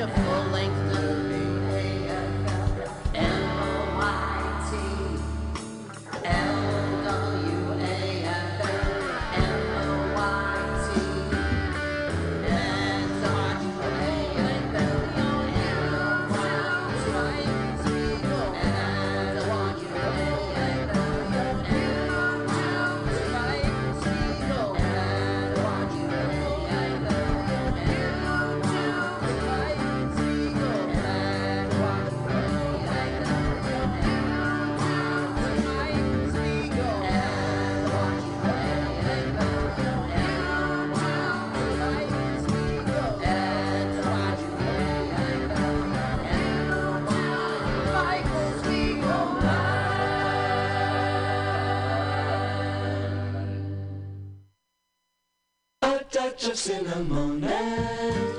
a full-length movie. Touch of cinnamon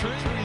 country.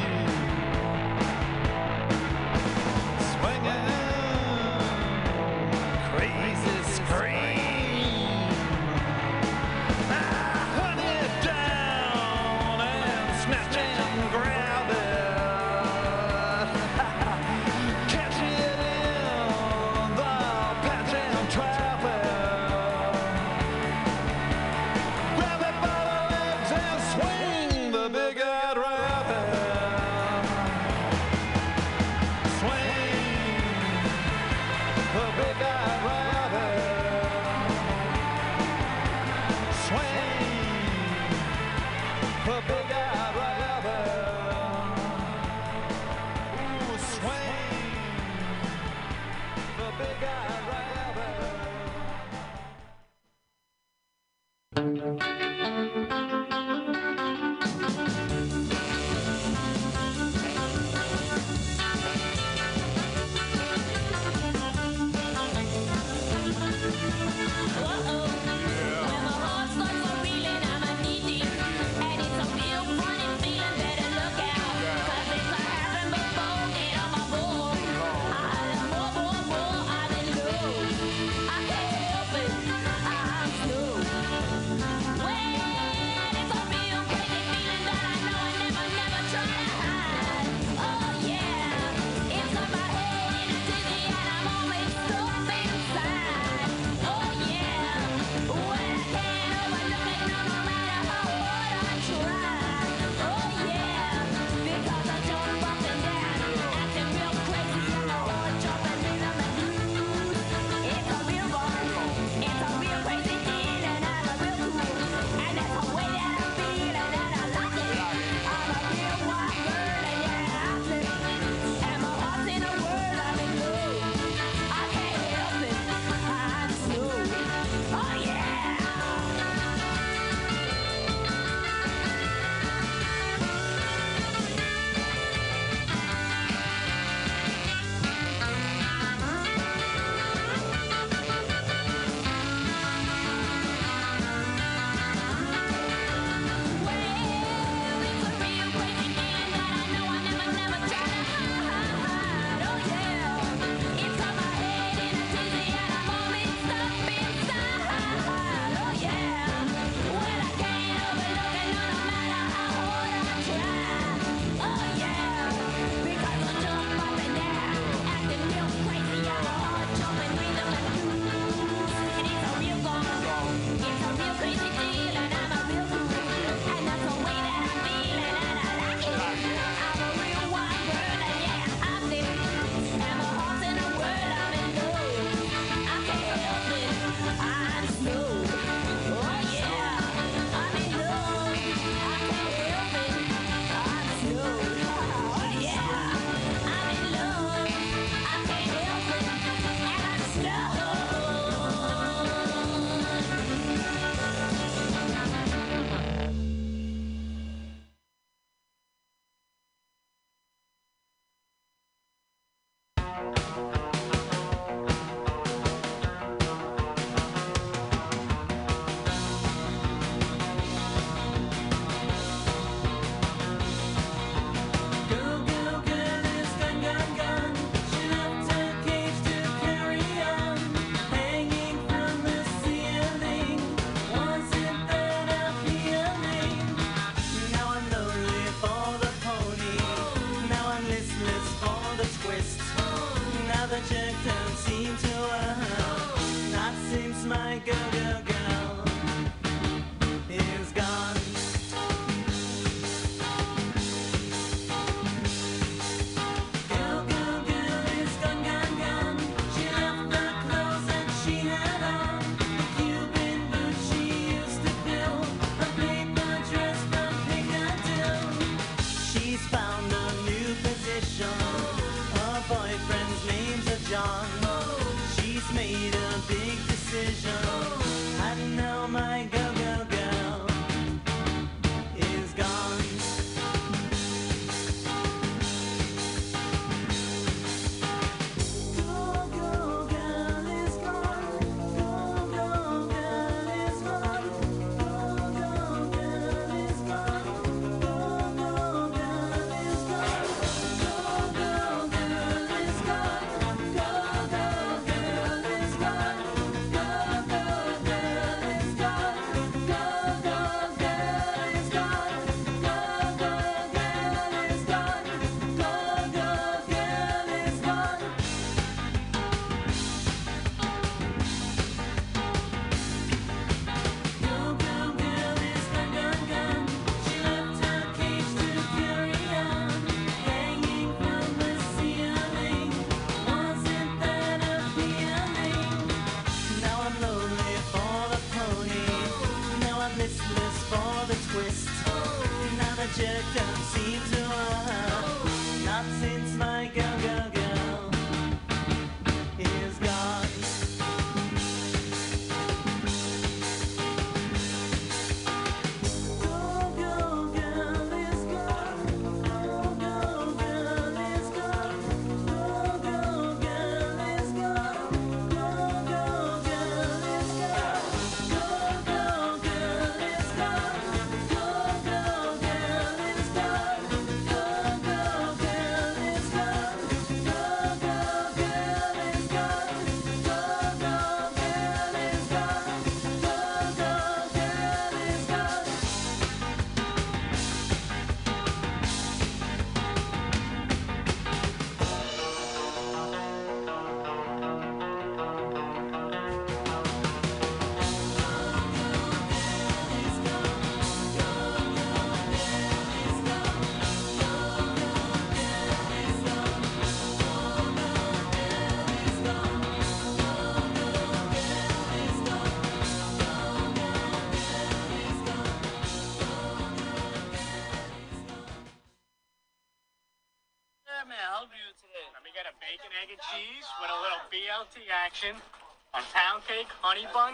Honey bun,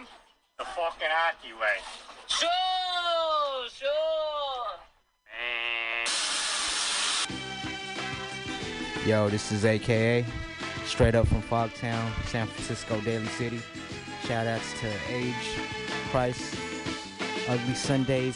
the fucking Aki way. Sure, sure. Yo, this is AKA, straight up from Fogtown, San Francisco, Daly City. Shout outs to Age, Price, Ugly Sundays,